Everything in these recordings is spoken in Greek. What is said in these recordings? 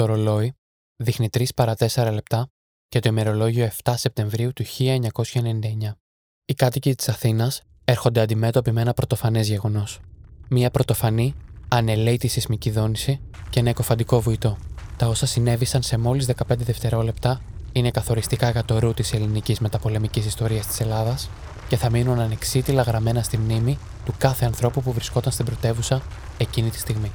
Το ρολόι δείχνει 3 παρα 4 λεπτά και το ημερολόγιο 7 Σεπτεμβρίου του 1999. Οι κάτοικοι της Αθήνας έρχονται αντιμέτωποι με ένα πρωτοφανές γεγονός. Μία πρωτοφανή, ανελαίτη σεισμική δόνηση και ένα εκοφαντικό βουητό. Τα όσα συνέβησαν σε μόλις 15 δευτερόλεπτα είναι καθοριστικά για το ρου της ελληνικής μεταπολεμικής ιστορίας της Ελλάδας και θα μείνουν ανεξίτηλα γραμμένα στη μνήμη του κάθε ανθρώπου που βρισκόταν στην πρωτεύουσα εκείνη τη στιγμή.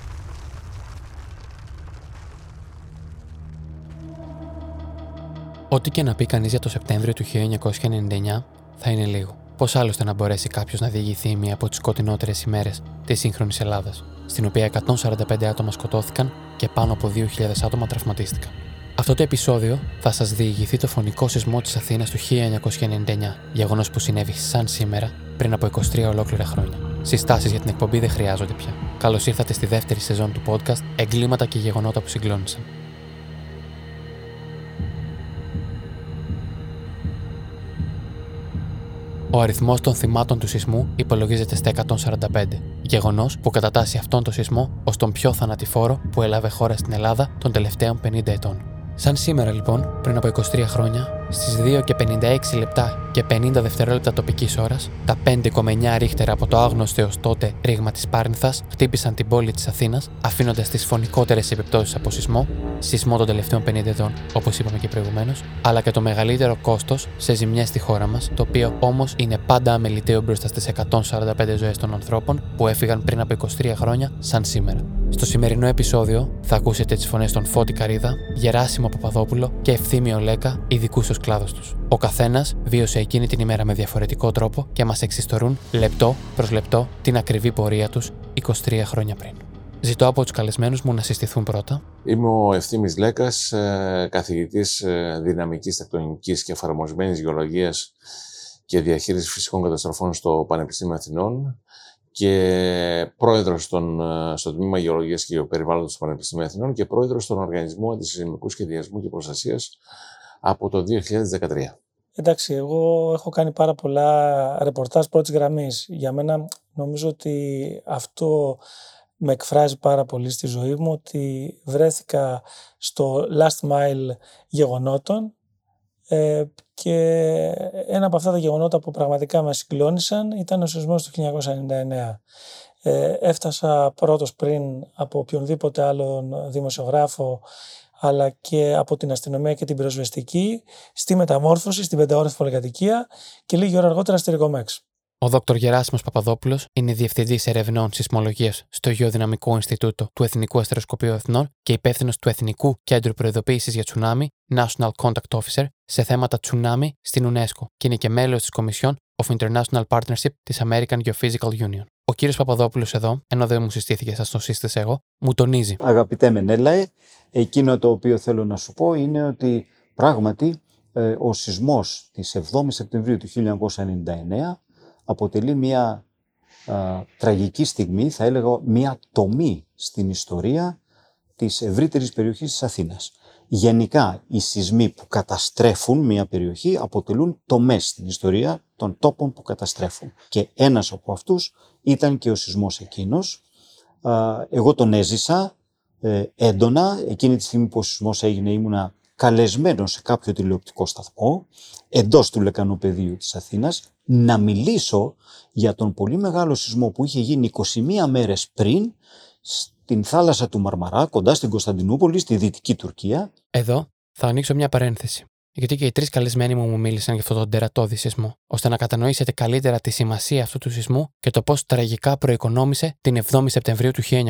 Ό,τι και να πει κανείς για το Σεπτέμβριο του 1999 θα είναι λίγο. Πώς άλλωστε να μπορέσει κάποιος να διηγηθεί μία από τις σκοτεινότερες ημέρες της σύγχρονης Ελλάδας, στην οποία 145 άτομα σκοτώθηκαν και πάνω από 2.000 άτομα τραυματίστηκαν. Αυτό το επεισόδιο θα σας διηγηθεί το φωνικό σεισμό της Αθήνας του 1999, γεγονός που συνέβη σαν σήμερα πριν από 23 ολόκληρα χρόνια. Συστάσεις για την εκπομπή δεν χρειάζονται πια. Καλώς ήρθατε στη δεύτερη σεζόν του podcast Εγκλήματα και γεγονότα που συγκλώνησαν. Ο αριθμός των θυμάτων του σεισμού υπολογίζεται στα 145. Γεγονός που κατατάσσει αυτόν τον σεισμό ως τον πιο θανατηφόρο που έλαβε χώρα στην Ελλάδα των τελευταίων 50 ετών. Σαν σήμερα λοιπόν, πριν από 23 χρόνια, στις 2 και 56 λεπτά και 50 δευτερόλεπτα τοπικής ώρας, τα 5,9 ρίχτερα από το άγνωστο έως τότε ρήγμα της Πάρνηθας χτύπησαν την πόλη της Αθήνας, αφήνοντας τις φωνικότερες επιπτώσεις από σεισμό, σεισμό των τελευταίων 50 ετών, όπως είπαμε και προηγουμένως, αλλά και το μεγαλύτερο κόστος σε ζημιές στη χώρα μας, το οποίο όμως είναι πάντα αμεληταίο μπροστά στις 145 ζωές των ανθρώπων που έφυγαν πριν από 23 χρόνια, σαν σήμερα. Στο σημερινό επεισόδιο θα ακούσετε τις φωνές των Φώτη Καρίδα, Γεράσιμο Παπαδόπουλο και Ευθύμιο Λέκα, ειδικούς ως κλάδος τους. Ο καθένας βίωσε εκείνη την ημέρα με διαφορετικό τρόπο και μας εξιστορούν λεπτό προς λεπτό την ακριβή πορεία τους 23 χρόνια πριν. Ζητώ από τους καλεσμένους μου να συστηθούν πρώτα. Είμαι ο Ευθύμης Λέκας, ε, καθηγητής ε, δυναμικής τεκτονικής και εφαρμοσμένης γεωλογίας και διαχείρισης φυσικών καταστροφών στο Πανεπιστήμιο Αθηνών και πρόεδρος στο Τμήμα Γεωλογίας και Γεωπεριβάλλοντος του Πανεπιστημίου Αθηνών και πρόεδρος στον Οργανισμό Αντισυσμικού Σχεδιασμού και Προστασίας από το 2013. Εντάξει, εγώ έχω κάνει πάρα πολλά ρεπορτάζ πρώτης γραμμής. Για μένα νομίζω ότι αυτό με εκφράζει πάρα πολύ στη ζωή μου ότι βρέθηκα στο last mile γεγονότων ε, και ένα από αυτά τα γεγονότα που πραγματικά με συγκλώνησαν ήταν ο σεισμός του 1999. Ε, έφτασα πρώτος πριν από οποιονδήποτε άλλον δημοσιογράφο αλλά και από την αστυνομία και την πυροσβεστική στη μεταμόρφωση, στην πενταόρυφη πολυκατοικία και λίγη ώρα αργότερα στη Ρικομέξ. Ο Δ. Γεράσιμος Παπαδόπουλος είναι Διευθυντής Ερευνών Σεισμολογίας στο Γεωδυναμικό Ινστιτούτο του Εθνικού Αστεροσκοπείου Εθνών και υπεύθυνος του Εθνικού Κέντρου Προειδοποίησης για Τσουνάμι, National Contact Officer, σε θέματα τσουνάμι στην UNESCO και είναι και μέλος της Κομισιόν of International Partnership της American Geophysical Union. Ο κύριος Παπαδόπουλος εδώ, ενώ δεν μου συστήθηκε, σας το σύστησε εγώ, μου τονίζει. Αγαπητέ Μενέλαε, εκείνο το οποίο θέλω να σου πω είναι ότι πράγματι ε, ο σεισμός της 7 Σεπτεμβρίου του 1999 αποτελεί μια τραγική στιγμή, θα έλεγα μια τομή στην ιστορία της ευρύτερης περιοχής της Αθήνας. Γενικά, οι σεισμοί που καταστρέφουν μια περιοχή αποτελούν τομές στην ιστορία των τόπων που καταστρέφουν. Και ένας από αυτούς ήταν και ο σεισμός εκείνος. Εγώ τον έζησα ε, έντονα. Εκείνη τη στιγμή που ο σεισμός έγινε ήμουνα καλεσμένος σε κάποιο τηλεοπτικό σταθμό εντός του λεκανοπεδίου της Αθήνας να μιλήσω για τον πολύ μεγάλο σεισμό που είχε γίνει 21 μέρες πριν στην θάλασσα του Μαρμαρά, κοντά στην Κωνσταντινούπολη, στη δυτική Τουρκία. Εδώ θα ανοίξω μια παρένθεση. Γιατί και οι τρεις καλεσμένοι μου μου μίλησαν για αυτόν τον τερατώδη σεισμό, ώστε να κατανοήσετε καλύτερα τη σημασία αυτού του σεισμού και το πώς τραγικά προοικονόμησε την 7η Σεπτεμβρίου του 1999.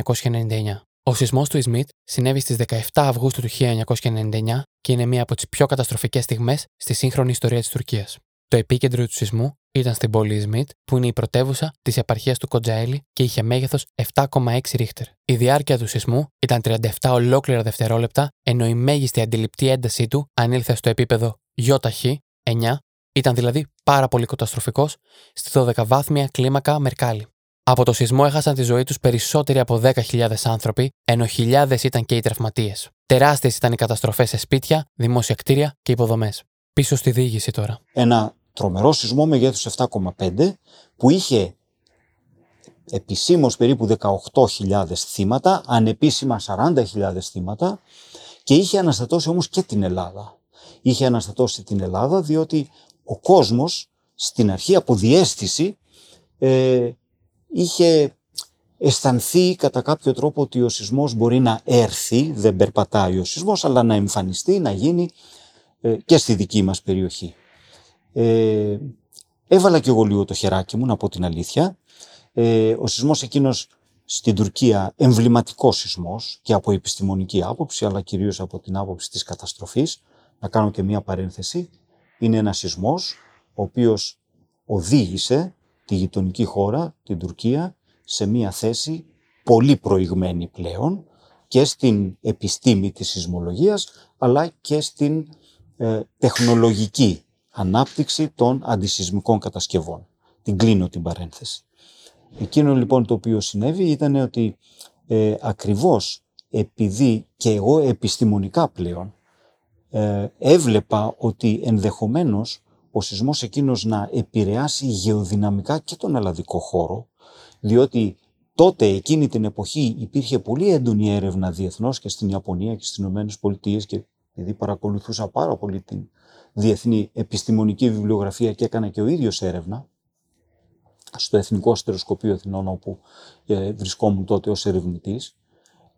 Ο σεισμός του Ισμίτ συνέβη στις 17 Αυγούστου του 1999 και είναι μία από τις πιο καταστροφικές στιγμές στη σύγχρονη ιστορία της Τουρκίας. Το επίκεντρο του σεισμού ήταν στην πόλη Ισμίτ, που είναι η πρωτεύουσα της επαρχίας του Κοντζαέλη και είχε μέγεθος 7,6 ρίχτερ. Η διάρκεια του σεισμού ήταν 37 ολόκληρα δευτερόλεπτα, ενώ η μέγιστη αντιληπτή έντασή του ανήλθε στο επίπεδο ΙΧ 9, ήταν δηλαδή πάρα πολύ καταστροφικός στη 12βάθμια κλίμακα Μερκάλη. Από το σεισμό έχασαν τη ζωή τους περισσότεροι από 10.000 άνθρωποι, ενώ χιλιάδες ήταν και οι τραυματίες. Τεράστιες ήταν οι καταστροφές σε σπίτια, δημόσια κτίρια και υποδομές. Πίσω στη διήγηση τώρα. Ένα τρομερό σεισμό μεγέθους 7,5 που είχε επισήμως περίπου 18.000 θύματα, ανεπίσημα 40.000 θύματα Και είχε αναστατώσει όμως και την Ελλάδα. Είχε αναστατώσει την Ελλάδα διότι ο κόσμος στην αρχή από διέστηση ε, είχε αισθανθεί κατά κάποιο τρόπο ότι ο σεισμός μπορεί να έρθει, δεν περπατάει ο σεισμός, αλλά να εμφανιστεί, να γίνει ε, και στη δική μας περιοχή. Ε, έβαλα και εγώ λίγο το χεράκι μου, να πω την αλήθεια. Ε, ο σεισμός εκείνος στην Τουρκία εμβληματικός σεισμός και από επιστημονική άποψη, αλλά κυρίως από την άποψη της καταστροφής. Να κάνω και μία παρένθεση. Είναι ένας σεισμός ο οποίος οδήγησε τη γειτονική χώρα, την Τουρκία, σε μία θέση πολύ προηγμένη πλέον και στην επιστήμη της σεισμολογίας, αλλά και στην ε, τεχνολογική ανάπτυξη των αντισυσμικών κατασκευών. Την κλείνω την παρένθεση. Εκείνο λοιπόν το οποίο συνέβη ήταν ότι ε, ακριβώς επειδή και εγώ επιστημονικά πλέον ε, έβλεπα ότι ενδεχομένως ο σεισμός εκείνος να επηρεάσει γεωδυναμικά και τον ελλαδικό χώρο, διότι τότε εκείνη την εποχή υπήρχε πολύ έντονη έρευνα διεθνώς και στην Ιαπωνία και στις Ηνωμένες Πολιτείες και επειδή παρακολουθούσα πάρα πολύ την διεθνή επιστημονική βιβλιογραφία και έκανα και ο ίδιος έρευνα στο Εθνικό Αστεροσκοπείο Αθηνών όπου ε, βρισκόμουν τότε ως ερευνητής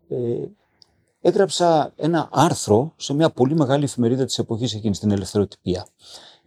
ε, έγραψα ένα άρθρο σε μια πολύ μεγάλη εφημερίδα της εποχής εκείνης, στην Ελευθεροτυπία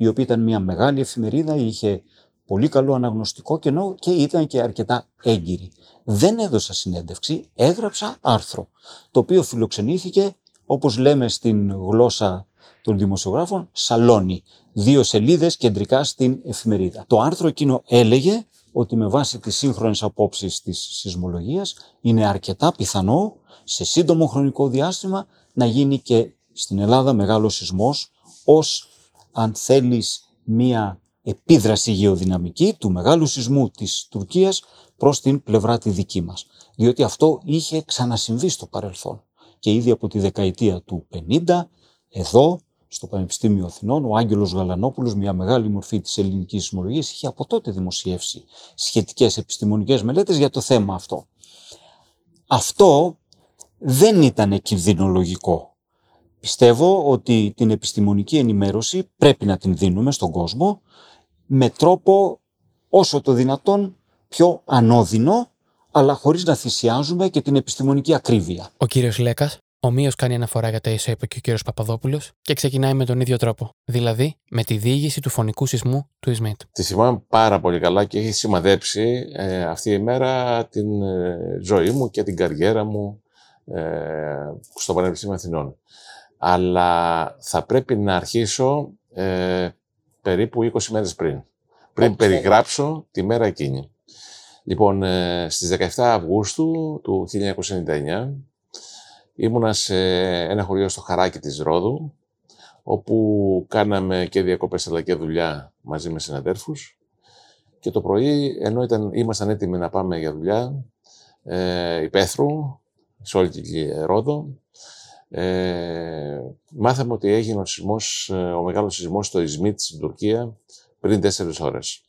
η οποία ήταν μια μεγάλη εφημερίδα, είχε πολύ καλό αναγνωστικό κενό και ήταν και αρκετά έγκυρη. Δεν έδωσα συνέντευξη, έγραψα άρθρο, το οποίο φιλοξενήθηκε, όπως λέμε στην γλώσσα των δημοσιογράφων, σαλόνι. Δύο σελίδες κεντρικά στην εφημερίδα. Το άρθρο εκείνο έλεγε ότι με βάση τις σύγχρονες απόψεις της σεισμολογίας είναι αρκετά πιθανό σε σύντομο χρονικό διάστημα να γίνει και στην Ελλάδα μεγάλος σεισμός ως αν θέλεις μία επίδραση γεωδυναμική του μεγάλου σεισμού της Τουρκίας προς την πλευρά τη δική μας. Διότι αυτό είχε ξανασυμβεί στο παρελθόν. Και ήδη από τη δεκαετία του 50, εδώ, στο Πανεπιστήμιο Αθηνών, ο Άγγελος Γαλανόπουλος, μια μεγάλη μορφή της ελληνικής σεισμολογίας, είχε από τότε δημοσιεύσει σχετικές επιστημονικές μελέτες για το θέμα αυτό. Αυτό δεν ήταν κινδυνολογικό Πιστεύω ότι την επιστημονική ενημέρωση πρέπει να την δίνουμε στον κόσμο με τρόπο όσο το δυνατόν πιο ανώδυνο, αλλά χωρίς να θυσιάζουμε και την επιστημονική ακρίβεια. Ο κύριος Λέκας ομοίως κάνει αναφορά για τα ίσα είπε και ο κύριος Παπαδόπουλος και ξεκινάει με τον ίδιο τρόπο, δηλαδή με τη διήγηση του φωνικού σεισμού του Ισμίτ. Τη θυμάμαι πάρα πολύ καλά και έχει σημαδέψει ε, αυτή η μέρα την ε, ζωή μου και την καριέρα μου ε, στο Πανεπιστήμιο Αθηνών αλλά θα πρέπει να αρχίσω ε, περίπου 20 μέρες πριν. Πριν περιγράψω τη μέρα εκείνη. Λοιπόν, ε, στις 17 Αυγούστου του 1999 ήμουνα σε ένα χωριό στο Χαράκι της Ρόδου, όπου κάναμε και διακοπές αλλά και δουλειά μαζί με συναδέρφους. Και το πρωί, ενώ ήταν, ήμασταν έτοιμοι να πάμε για δουλειά, ε, υπαίθρου, σε όλη τη Ρόδο, ε, μάθαμε ότι έγινε ο, σεισμός, ε, ο μεγάλος σεισμός στο Ισμίτ στην Τουρκία πριν τέσσερις ώρες.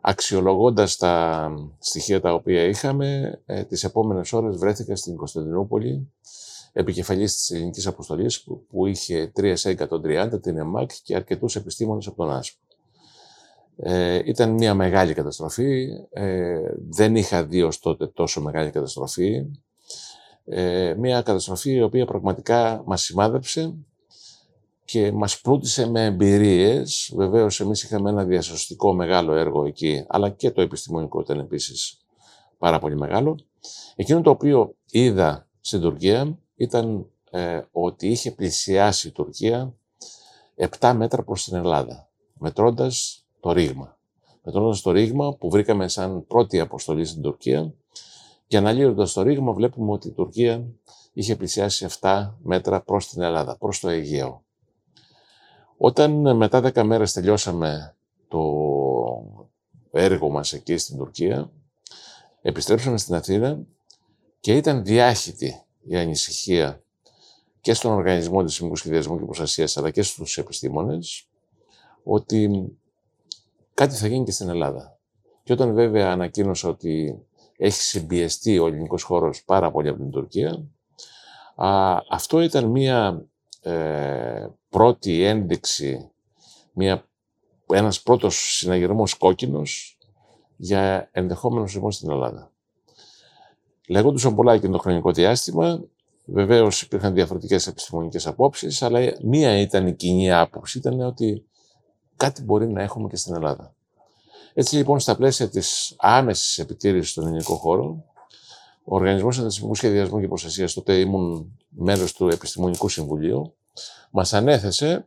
Αξιολογώντας τα στοιχεία τα οποία είχαμε, ε, τις επόμενες ώρες βρέθηκα στην Κωνσταντινούπολη, επικεφαλής της ελληνικής αποστολής που, που είχε 3 130, την ΕΜΑΚ και αρκετούς επιστήμονες από τον ΆΣΠ. Ε, ήταν μια μεγάλη καταστροφή. Ε, δεν είχα δει ως τότε τόσο μεγάλη καταστροφή ε, μια καταστροφή η οποία πραγματικά μας σημάδεψε και μας πλούτησε με εμπειρίες. Βεβαίως εμείς είχαμε ένα διασωστικό μεγάλο έργο εκεί, αλλά και το επιστημονικό ήταν επίσης πάρα πολύ μεγάλο. Εκείνο το οποίο είδα στην Τουρκία ήταν ε, ότι είχε πλησιάσει η Τουρκία 7 μέτρα προς την Ελλάδα, μετρώντας το ρήγμα. Μετρώντας το ρήγμα που βρήκαμε σαν πρώτη αποστολή στην Τουρκία και αναλύοντας το ρήγμα βλέπουμε ότι η Τουρκία είχε πλησιάσει 7 μέτρα προς την Ελλάδα, προς το Αιγαίο. Όταν μετά 10 μέρες τελειώσαμε το έργο μας εκεί στην Τουρκία, επιστρέψαμε στην Αθήνα και ήταν διάχυτη η ανησυχία και στον Οργανισμό της Συμβού Σχεδιασμού και Προστασίας αλλά και στους επιστήμονες ότι κάτι θα γίνει και στην Ελλάδα. Και όταν βέβαια ανακοίνωσα ότι έχει συμπιεστεί ο ελληνικός χώρος πάρα πολύ από την Τουρκία, Α, αυτό ήταν μία ε, πρώτη ένδειξη, μία, ένας πρώτος συναγερμός κόκκινος για ενδεχόμενο σεισμό στην Ελλάδα. Λέγοντουσαν πολλά εκείνο το χρονικό διάστημα, Βεβαίως υπήρχαν διαφορετικές επιστημονικές απόψεις, αλλά μία ήταν η κοινή άποψη, ήταν ότι κάτι μπορεί να έχουμε και στην Ελλάδα. Έτσι λοιπόν, στα πλαίσια της άμεσης επιτήρησης στον ελληνικό χώρο, ο Οργανισμός Αντισημικού Σχεδιασμού και Προστασίας, τότε ήμουν μέρο του Επιστημονικού Συμβουλίου, μας ανέθεσε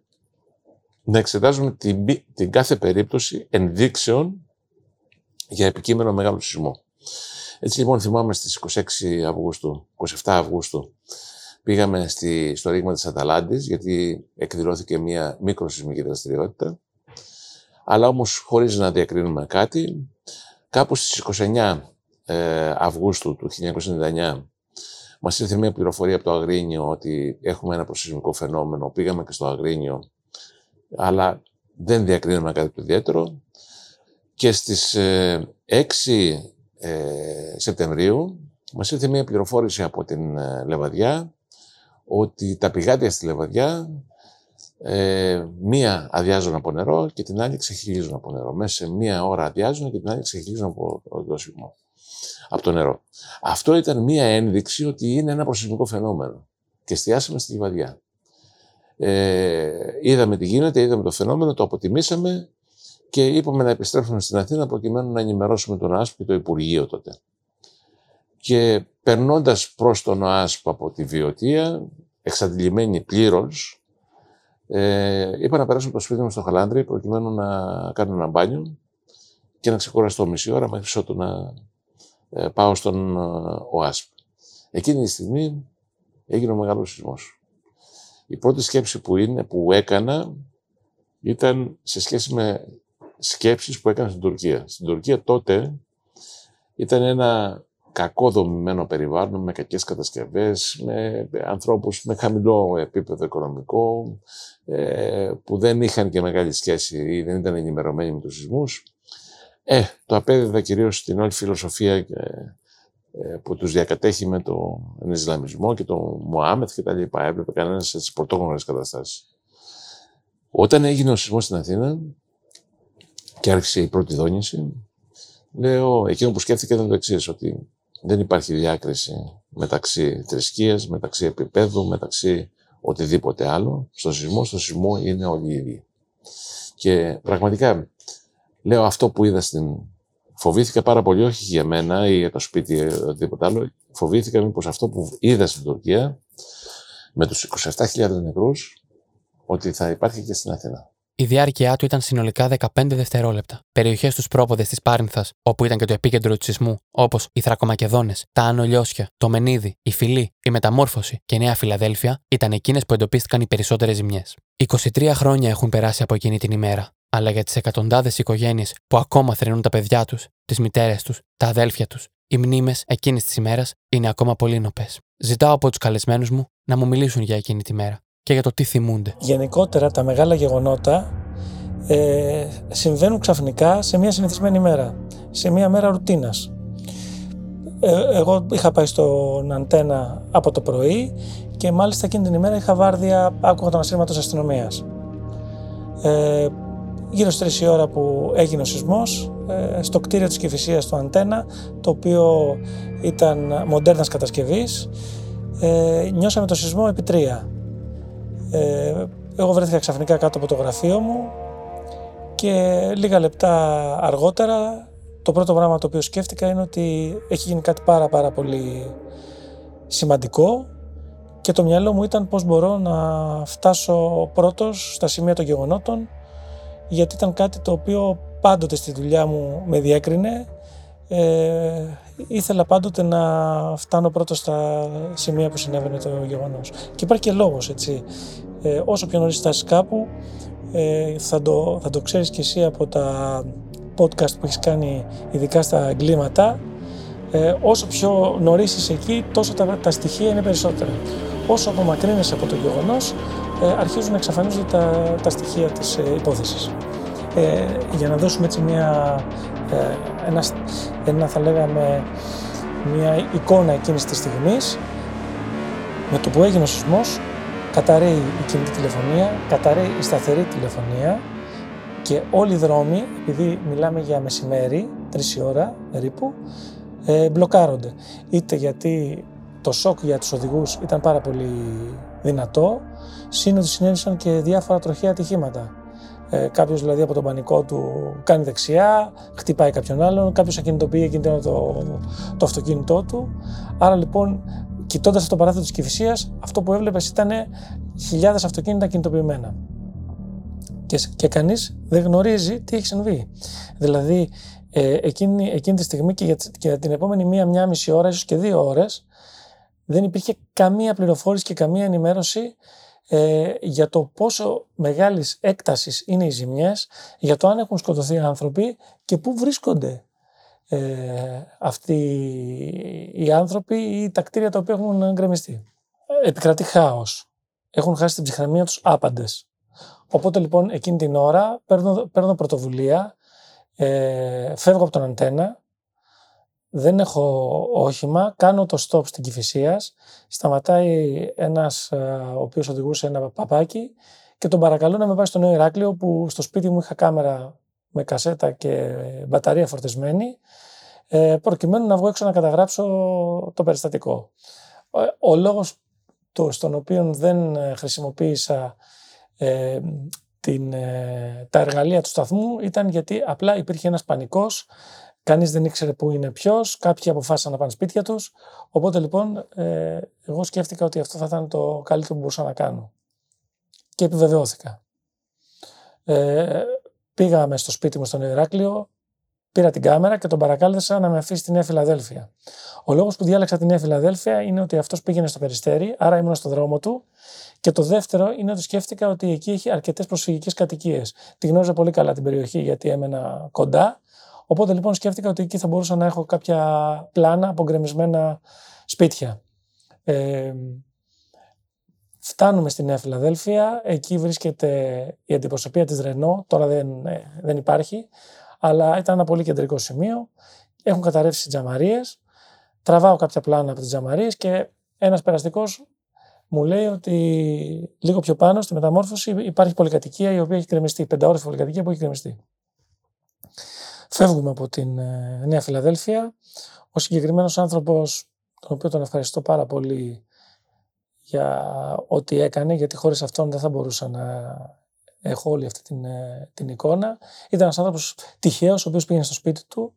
να εξετάζουμε την, την κάθε περίπτωση ενδείξεων για επικείμενο μεγάλο σεισμό. Έτσι λοιπόν θυμάμαι στις 26 Αυγούστου, 27 Αυγούστου, πήγαμε στη, στο ρήγμα της Αταλάντης, γιατί εκδηλώθηκε μια μικροσυσμική δραστηριότητα, αλλά όμως χωρίς να διακρίνουμε κάτι, κάπου στις 29 ε, Αυγούστου του 1999 μας ήρθε μια πληροφορία από το Αγρίνιο ότι έχουμε ένα προσυσμικό φαινόμενο. Πήγαμε και στο Αγρίνιο, αλλά δεν διακρίνουμε κάτι ιδιαίτερο. Και στις 6 ε, Σεπτεμβρίου μας ήρθε μια πληροφόρηση από την ε, Λεβαδιά ότι τα πηγάδια στη Λεβαδιά ε, μία αδειάζουν από νερό και την άλλη ξεχυλίζουν από νερό. Μέσα σε μία ώρα αδειάζουν και την άλλη ξεχυλίζουν από το από το νερό. Αυτό ήταν μία ένδειξη ότι είναι ένα προσωπικό φαινόμενο. Και εστιάσαμε στη Λιβαδιά. Ε, είδαμε τι γίνεται, είδαμε το φαινόμενο, το αποτιμήσαμε και είπαμε να επιστρέψουμε στην Αθήνα προκειμένου να ενημερώσουμε τον ΑΣΠ και το Υπουργείο τότε. Και περνώντας προς τον ΑΣΠ από τη Βιωτία, εξαντλημένη πλήρως, ε, είπα να περάσουμε το σπίτι μου στο Χαλάνδρη προκειμένου να κάνω ένα μπάνιο και να ξεκουραστώ μισή ώρα μέχρι ότου να ε, πάω στον ε, ΟΑΣΠ. Εκείνη τη στιγμή έγινε ο μεγάλος σεισμός. Η πρώτη σκέψη που, είναι, που έκανα ήταν σε σχέση με σκέψεις που έκανα στην Τουρκία. Στην Τουρκία τότε ήταν ένα κακό δομημένο περιβάλλον, με κακές κατασκευές, με ανθρώπους με χαμηλό επίπεδο οικονομικό, ε, που δεν είχαν και μεγάλη σχέση ή δεν ήταν ενημερωμένοι με τους σεισμούς. Ε, το απέδιδα κυρίως στην όλη φιλοσοφία ε, που τους διακατέχει με τον Ισλαμισμό και τον Μωάμεθ και τα λοιπά. Έβλεπε κανένας έτσι πρωτόγνωρες καταστάσεις. Όταν έγινε ο σεισμός στην Αθήνα, και άρχισε η πρώτη δόνηση, λέω, εκείνο που σκέφτηκα ήταν το εξής, ότι δεν υπάρχει διάκριση μεταξύ θρησκείας, μεταξύ επίπεδου, μεταξύ οτιδήποτε άλλο. Στο σεισμό, στο σεισμό είναι όλοι οι ίδιοι. Και πραγματικά, λέω αυτό που είδα στην... Φοβήθηκα πάρα πολύ, όχι για μένα ή για το σπίτι ή οτιδήποτε άλλο. Φοβήθηκα μήπως αυτό που είδα στην Τουρκία, με τους 27.000 νεκρούς, ότι θα υπάρχει και στην Αθήνα. Η διάρκεια του ήταν συνολικά 15 δευτερόλεπτα. Περιοχές στου πρόποδες της Πάρνηθα, όπου ήταν και το επίκεντρο του σεισμού, όπως οι Θρακομακεδόνες, τα Άνω Λιώσια, το Μενίδη, η Φιλή, η Μεταμόρφωση και η Νέα Φιλαδέλφια, ήταν εκείνες που εντοπίστηκαν οι περισσότερες ζημιές. 23 χρόνια έχουν περάσει από εκείνη την ημέρα, αλλά για τις εκατοντάδες οικογένειες που ακόμα θρυνούν τα παιδιά τους, τις μητέρες τους, τα αδέλφια τους, οι μνήμες εκείνης της ημέρας είναι ακόμα πολύ νοπές. Ζητάω από τους καλεσμένους μου να μου μιλήσουν για εκείνη τη μέρα και για το τι θυμούνται. Γενικότερα τα μεγάλα γεγονότα ε, συμβαίνουν ξαφνικά σε μια συνηθισμένη μέρα, σε μια μέρα ρουτίνας. Ε, εγώ είχα πάει στον Αντένα από το πρωί και μάλιστα εκείνη την ημέρα είχα βάρδια άκουγα τον αστρήματος αστυνομίας. Ε, γύρω στις 3 η ώρα που έγινε ο σεισμός, ε, στο κτίριο της Κηφισίας του Αντένα, το οποίο ήταν μοντέρνας κατασκευής, ε, νιώσαμε το σεισμό επί τρία. Ε, εγώ βρέθηκα ξαφνικά κάτω από το γραφείο μου και λίγα λεπτά αργότερα το πρώτο πράγμα το οποίο σκέφτηκα είναι ότι έχει γίνει κάτι πάρα πάρα πολύ σημαντικό και το μυαλό μου ήταν πώς μπορώ να φτάσω πρώτος στα σημεία των γεγονότων γιατί ήταν κάτι το οποίο πάντοτε στη δουλειά μου με διέκρινε. Ε, ήθελα πάντοτε να φτάνω πρώτο στα σημεία που συνέβαινε το γεγονός. Και υπάρχει και λόγος, έτσι. Ε, όσο πιο νωρίς φτάσεις κάπου, ε, θα, το, θα το ξέρεις και εσύ από τα podcast που έχεις κάνει ειδικά στα εγκλήματα, ε, όσο πιο νωρίς είσαι εκεί, τόσο τα, τα στοιχεία είναι περισσότερα. Όσο απομακρύνεσαι από το γεγονός, ε, αρχίζουν να εξαφανίζονται τα, τα στοιχεία της ε, υπόθεσης. Ε, για να δώσουμε έτσι μια, ε, ένας, ένα θα λέγαμε μια εικόνα εκείνης της στιγμής Με το που έγινε ο σεισμός, καταραίει η κινητή τηλεφωνία, καταραίει η σταθερή τηλεφωνία και όλοι οι δρόμοι, επειδή μιλάμε για μεσημέρι, τρεις ώρα περίπου, ε, μπλοκάρονται. Είτε γιατί το σοκ για τους οδηγούς ήταν πάρα πολύ δυνατό, σύν συνέβησαν και διάφορα τροχαία ατυχήματα. Ε, κάποιος δηλαδή από τον πανικό του κάνει δεξιά, χτυπάει κάποιον άλλον, κάποιος ακινητοποιεί εκείνη το, το αυτοκίνητό του. Άρα λοιπόν, κοιτώντας το παράθυρο της Κυφυσίας, αυτό που έβλεπες ήταν χιλιάδες αυτοκίνητα κινητοποιημένα. Και, και κανείς δεν γνωρίζει τι έχει συμβεί. Δηλαδή, ε, εκείνη, εκείνη τη στιγμή και για, για την επόμενη μία, μία μισή ώρα, ίσως και δύο ώρες, δεν υπήρχε καμία πληροφόρηση και καμία ενημέρωση ε, για το πόσο μεγάλης έκτασης είναι οι ζημιές, για το αν έχουν σκοτωθεί άνθρωποι και πού βρίσκονται ε, αυτοί οι άνθρωποι ή τα κτίρια τα οποία έχουν γκρεμιστεί. Επικρατεί χάος. Έχουν χάσει την ψυχραιμία τους άπαντες. Οπότε λοιπόν εκείνη την ώρα παίρνω, παίρνω πρωτοβουλία, ε, φεύγω από τον αντένα, δεν έχω όχημα, κάνω το stop στην Κηφισίας, σταματάει ένας ε, ο οποίος οδηγούσε ένα παπάκι και τον παρακαλώ να με πάει στο Νέο Ηράκλειο που στο σπίτι μου είχα κάμερα με κασέτα και μπαταρία φορτισμένη ε, προκειμένου να βγω έξω να καταγράψω το περιστατικό. Ε, ο λόγος στον οποίο δεν χρησιμοποίησα την, τα εργαλεία του σταθμού ήταν γιατί απλά υπήρχε ένας πανικός Κανείς δεν ήξερε πού είναι ποιος, κάποιοι αποφάσισαν να πάνε σπίτια τους. Οπότε λοιπόν, ε, εγώ σκέφτηκα ότι αυτό θα ήταν το καλύτερο που μπορούσα να κάνω. Και επιβεβαιώθηκα. Ε, πήγαμε στο σπίτι μου στον Ηράκλειο, πήρα την κάμερα και τον παρακάλεσα να με αφήσει στη Νέα Φιλαδέλφια. Ο λόγος που διάλεξα τη Νέα Φιλαδέλφια είναι ότι αυτός πήγαινε στο περιστέρι, άρα ήμουν στο δρόμο του. Και το δεύτερο είναι ότι σκέφτηκα ότι εκεί έχει αρκετές προσφυγικές κατοικίες. Τη γνώριζα πολύ καλά την περιοχή γιατί έμενα κοντά Οπότε λοιπόν σκέφτηκα ότι εκεί θα μπορούσα να έχω κάποια πλάνα από γκρεμισμένα σπίτια. Ε, φτάνουμε στη Νέα Φιλαδέλφια, εκεί βρίσκεται η αντιπροσωπεία της Ρενό, τώρα δεν, ε, δεν υπάρχει, αλλά ήταν ένα πολύ κεντρικό σημείο. Έχουν καταρρεύσει τζαμαρίες, τραβάω κάποια πλάνα από τις τζαμαρίες και ένας περαστικός μου λέει ότι λίγο πιο πάνω στη μεταμόρφωση υπάρχει πολυκατοικία η οποία έχει κρεμιστεί, πενταόρυφη πολυκατοικία που έχει κρεμιστεί. Φεύγουμε από την ε, Νέα Φιλαδέλφια. Ο συγκεκριμένος άνθρωπος, τον οποίο τον ευχαριστώ πάρα πολύ για ό,τι έκανε, γιατί χωρίς αυτόν δεν θα μπορούσα να έχω όλη αυτή την, ε, την εικόνα. Ήταν ένας άνθρωπος τυχαίος, ο οποίος πήγαινε στο σπίτι του.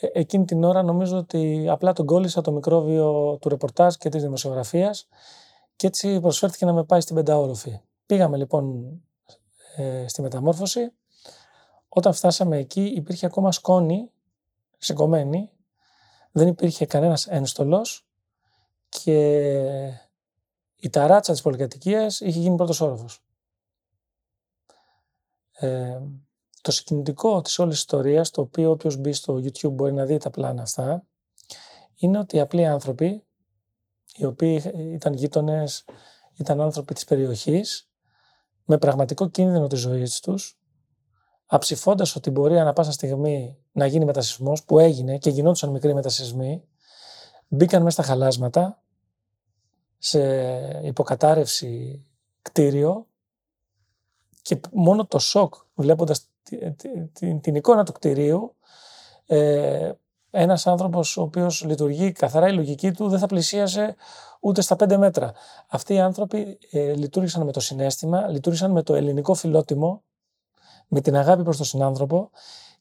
Ε, εκείνη την ώρα νομίζω ότι απλά τον κόλλησα το μικρόβιο του ρεπορτάζ και της δημοσιογραφίας και έτσι προσφέρθηκε να με πάει στην πενταόροφη. Πήγαμε λοιπόν στη μεταμόρφωση όταν φτάσαμε εκεί υπήρχε ακόμα σκόνη σηκωμένη, δεν υπήρχε κανένας ένστολος και η ταράτσα της πολυκατοικίας είχε γίνει πρώτος όροφος. Ε, το συγκινητικό της όλης ιστορίας, το οποίο όποιος μπει στο YouTube μπορεί να δει τα πλάνα αυτά, είναι ότι οι απλοί άνθρωποι, οι οποίοι ήταν γείτονες, ήταν άνθρωποι της περιοχής, με πραγματικό κίνδυνο της ζωής τους, αψηφώντα ότι μπορεί ανά πάσα στιγμή να γίνει μετασυσμό, που έγινε και γινόντουσαν μικροί μετασυσμοί, μπήκαν μέσα στα χαλάσματα, σε υποκατάρρευση κτίριο και μόνο το σοκ βλέποντας την, την, εικόνα του κτηρίου ε, ένας άνθρωπος ο οποίος λειτουργεί καθαρά η λογική του δεν θα πλησίασε ούτε στα πέντε μέτρα. Αυτοί οι άνθρωποι ε, λειτουργήσαν με το συνέστημα, λειτουργήσαν με το ελληνικό φιλότιμο με την αγάπη προς τον συνάνθρωπο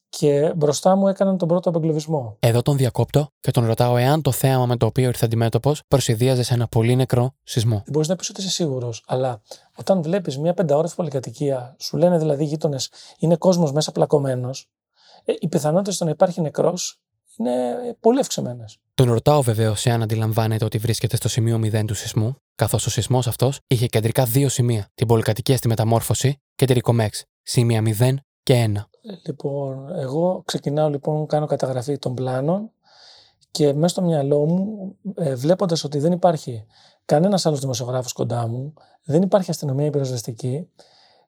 και μπροστά μου έκαναν τον πρώτο απεγκλωβισμό. Εδώ τον διακόπτω και τον ρωτάω εάν το θέαμα με το οποίο ήρθε αντιμέτωπος προσυδίαζε σε ένα πολύ νεκρό σεισμό. Μπορείς να πεις ότι είσαι σίγουρος, αλλά όταν βλέπεις μια πενταόρυφη πολυκατοικία, σου λένε δηλαδή οι γείτονες, είναι κόσμος μέσα πλακωμένος, ε, οι πιθανότητες στο να υπάρχει νεκρός είναι πολύ ευξημένε. Τον ρωτάω βεβαίως εάν αντιλαμβάνεται ότι βρίσκεται στο σημείο 0 του σεισμού, καθώς ο σεισμός αυτός είχε κεντρικά δύο σημεία, την πολυκατοικία στη μεταμόρφωση και τη Ρικομέξ, σημεία 0 και 1. Λοιπόν, εγώ ξεκινάω λοιπόν, κάνω καταγραφή των πλάνων και μέσα στο μυαλό μου, ε, βλέποντας ότι δεν υπάρχει κανένας άλλος δημοσιογράφος κοντά μου, δεν υπάρχει αστυνομία υπερασβεστική,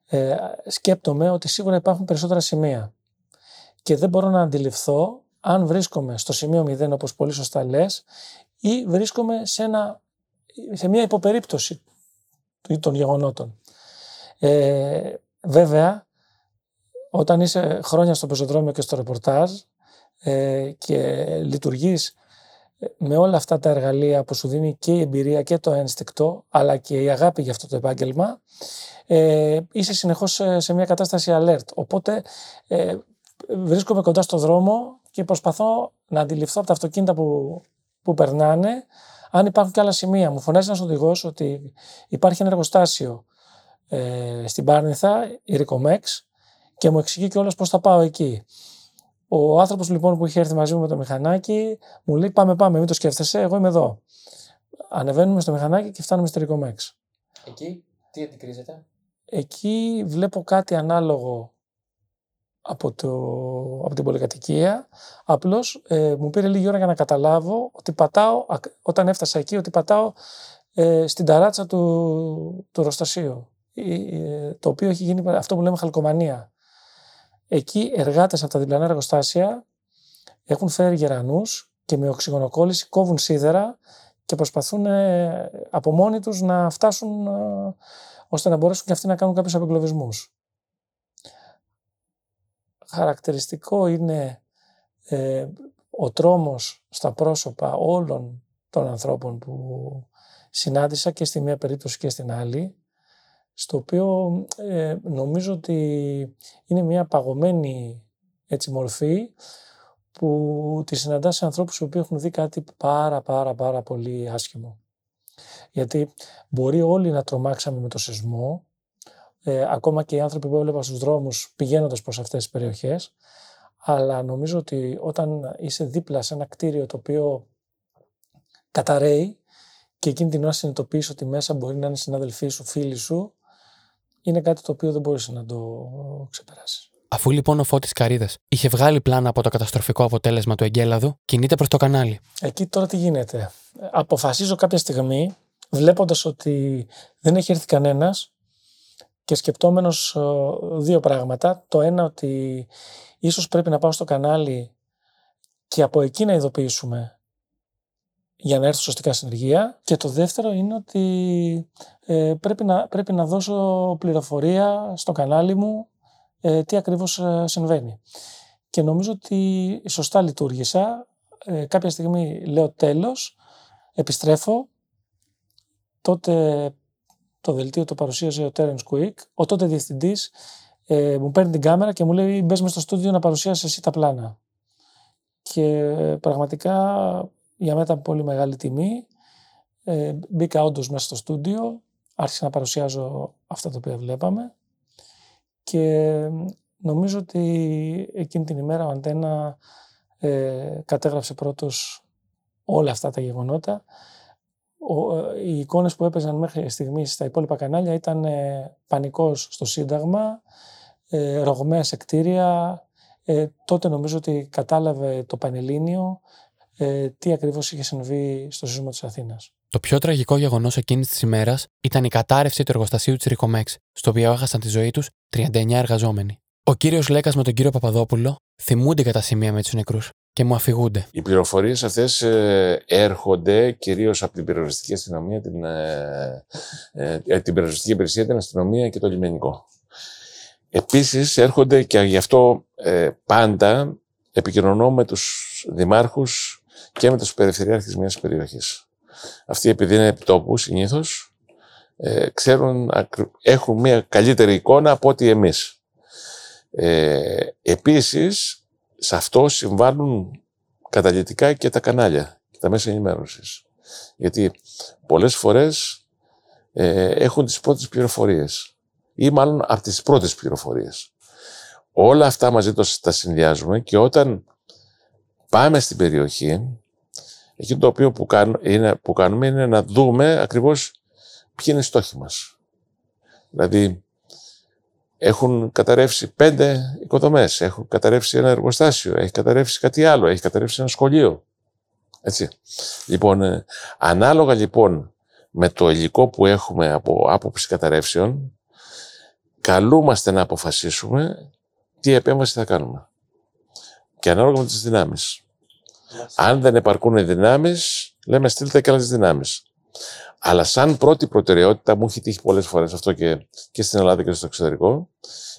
ε, σκέπτομαι ότι σίγουρα υπάρχουν περισσότερα σημεία. Και δεν μπορώ να αντιληφθώ αν βρίσκομαι στο σημείο 0 όπως πολύ σωστά λες ή βρίσκομαι σε ένα σε μια υποπερίπτωση των γεγονότων. Ε, βέβαια, όταν είσαι χρόνια στο πεζοδρόμιο και στο ρεπορτάζ ε, και λειτουργείς με όλα αυτά τα εργαλεία που σου δίνει και η εμπειρία και το ένστικτο, αλλά και η αγάπη για αυτό το επάγγελμα, ε, είσαι συνεχώς σε, μια κατάσταση alert. Οπότε ε, βρίσκομαι κοντά στο δρόμο και προσπαθώ να αντιληφθώ από τα αυτοκίνητα που, που περνάνε αν υπάρχουν και άλλα σημεία. Μου φωνάζει ένας οδηγός ότι υπάρχει ένα εργοστάσιο ε, στην Πάρνηθα, η Ρικομέξ, και μου εξηγεί κιόλας πώς θα πάω εκεί. Ο άνθρωπος λοιπόν που είχε έρθει μαζί μου με το μηχανάκι μου λέει: Πάμε, πάμε, μην το σκέφτεσαι, εγώ είμαι εδώ. Ανεβαίνουμε στο μηχανάκι και φτάνουμε στη Ρικομέξ. Εκεί τι αντικρίζεται; Εκεί βλέπω κάτι ανάλογο από, το, από την πολυκατοικία. Απλώς ε, μου πήρε λίγη ώρα για να καταλάβω ότι πατάω, όταν έφτασα εκεί, ότι πατάω ε, στην ταράτσα του, του Ροστασίου. Ε, το οποίο έχει γίνει αυτό που λέμε χαλκομανία. Εκεί εργάτες από τα διπλανά εργοστάσια έχουν φέρει γερανούς και με οξυγονοκόλληση κόβουν σίδερα και προσπαθούν ε, από μόνοι τους να φτάσουν ε, ώστε να μπορέσουν και αυτοί να κάνουν κάποιους απεγκλωβισμούς. Χαρακτηριστικό είναι ε, ο τρόμος στα πρόσωπα όλων των ανθρώπων που συνάντησα και στη μία περίπτωση και στην άλλη στο οποίο ε, νομίζω ότι είναι μια παγωμένη έτσι, μορφή που τη συναντά σε ανθρώπους που έχουν δει κάτι πάρα πάρα πάρα πολύ άσχημο. Γιατί μπορεί όλοι να τρομάξαμε με το σεισμό, ε, ακόμα και οι άνθρωποι που έβλεπα στους δρόμους πηγαίνοντας προς αυτές τις περιοχές, αλλά νομίζω ότι όταν είσαι δίπλα σε ένα κτίριο το οποίο καταραίει και εκείνη την ώρα συνειδητοποιείς ότι μέσα μπορεί να είναι συναδελφοί σου, φίλοι σου, είναι κάτι το οποίο δεν μπορούσε να το ξεπεράσεις. Αφού λοιπόν ο Φώτης Καρίδας είχε βγάλει πλάνα από το καταστροφικό αποτέλεσμα του εγκέλαδου, κινείται προς το κανάλι. Εκεί τώρα τι γίνεται; Αποφασίζω κάποια στιγμή, βλέποντας ότι δεν έχει έρθει κανένας και σκεπτόμενος ε, δύο πράγματα. Το ένα ότι ίσως πρέπει να πάω στο κανάλι και από εκεί να ειδοποιήσουμε για να έρθω σωστικά συνεργεία. Και το δεύτερο είναι ότι ε, πρέπει, να, πρέπει να δώσω πληροφορία στο κανάλι μου ε, τι ακριβώς ε, συμβαίνει. Και νομίζω ότι σωστά λειτουργήσα. Ε, κάποια στιγμή λέω τέλος, επιστρέφω. Τότε το δελτίο το παρουσίαζε ο Terence Quick. Ο τότε διευθυντής ε, μου παίρνει την κάμερα και μου λέει μπες μες στο στούντιο να παρουσιάσεις εσύ τα πλάνα. Και πραγματικά για μένα ήταν πολύ μεγάλη τιμή. Ε, μπήκα όντως μέσα στο στούντιο, άρχισα να παρουσιάζω αυτά τα οποία βλέπαμε και νομίζω ότι εκείνη την ημέρα ο Αντένα ε, κατέγραψε πρώτος όλα αυτά τα γεγονότα. Ο, ε, οι εικόνες που έπαιζαν μέχρι στιγμής στα υπόλοιπα κανάλια ήταν ε, πανικός στο Σύνταγμα, ε, ρογμές σε κτίρια. Ε, τότε νομίζω ότι κατάλαβε το Πανελλήνιο ε, τι ακριβώς είχε συμβεί στο σεισμό της Αθήνας. Το πιο τραγικό γεγονός εκείνης της ημέρας ήταν η κατάρρευση του εργοστασίου της Ρικομέξ, στο οποίο έχασαν τη ζωή τους 39 εργαζόμενοι. Ο κύριος Λέκας με τον κύριο Παπαδόπουλο θυμούνται κατά σημεία με τους νεκρούς και μου αφηγούνται. Οι πληροφορίες αυτές ε, έρχονται κυρίως από την πυροσβεστική αστυνομία, την, ε, ε, ε, την πυροσβεστική υπηρεσία, την αστυνομία και το λιμενικό. Επίσης έρχονται και γι' αυτό ε, πάντα επικοινωνώ με τους δημάρχους και με τους περιφερειάρχες μιας περιοχής. Αυτοί επειδή είναι επιτόπους συνήθως, ε, ξέρουν, έχουν μια καλύτερη εικόνα από ό,τι εμείς. Ε, επίσης, σε αυτό συμβάλλουν καταλητικά και τα κανάλια και τα μέσα ενημέρωσης. Γιατί πολλές φορές ε, έχουν τις πρώτες πληροφορίες ή μάλλον από τις πρώτες πληροφορίες. Όλα αυτά μαζί τα συνδυάζουμε και όταν πάμε στην περιοχή Εκείνο το οποίο που, κάνουμε είναι, που κάνουμε είναι να δούμε ακριβώς ποιοι είναι οι στόχοι μας. Δηλαδή, έχουν καταρρεύσει πέντε οικοδομές, έχουν καταρρεύσει ένα εργοστάσιο, έχει καταρρεύσει κάτι άλλο, έχει καταρρεύσει ένα σχολείο. Έτσι. Λοιπόν, ε, ανάλογα λοιπόν με το υλικό που έχουμε από άποψη καταρρεύσεων, καλούμαστε να αποφασίσουμε τι επέμβαση θα κάνουμε. Και ανάλογα με τις δυνάμεις. Αν δεν επαρκούν οι δυνάμεις, λέμε στείλτε και άλλες δυνάμεις. Αλλά σαν πρώτη προτεραιότητα, μου έχει τύχει πολλές φορές αυτό και, και στην Ελλάδα και στο εξωτερικό,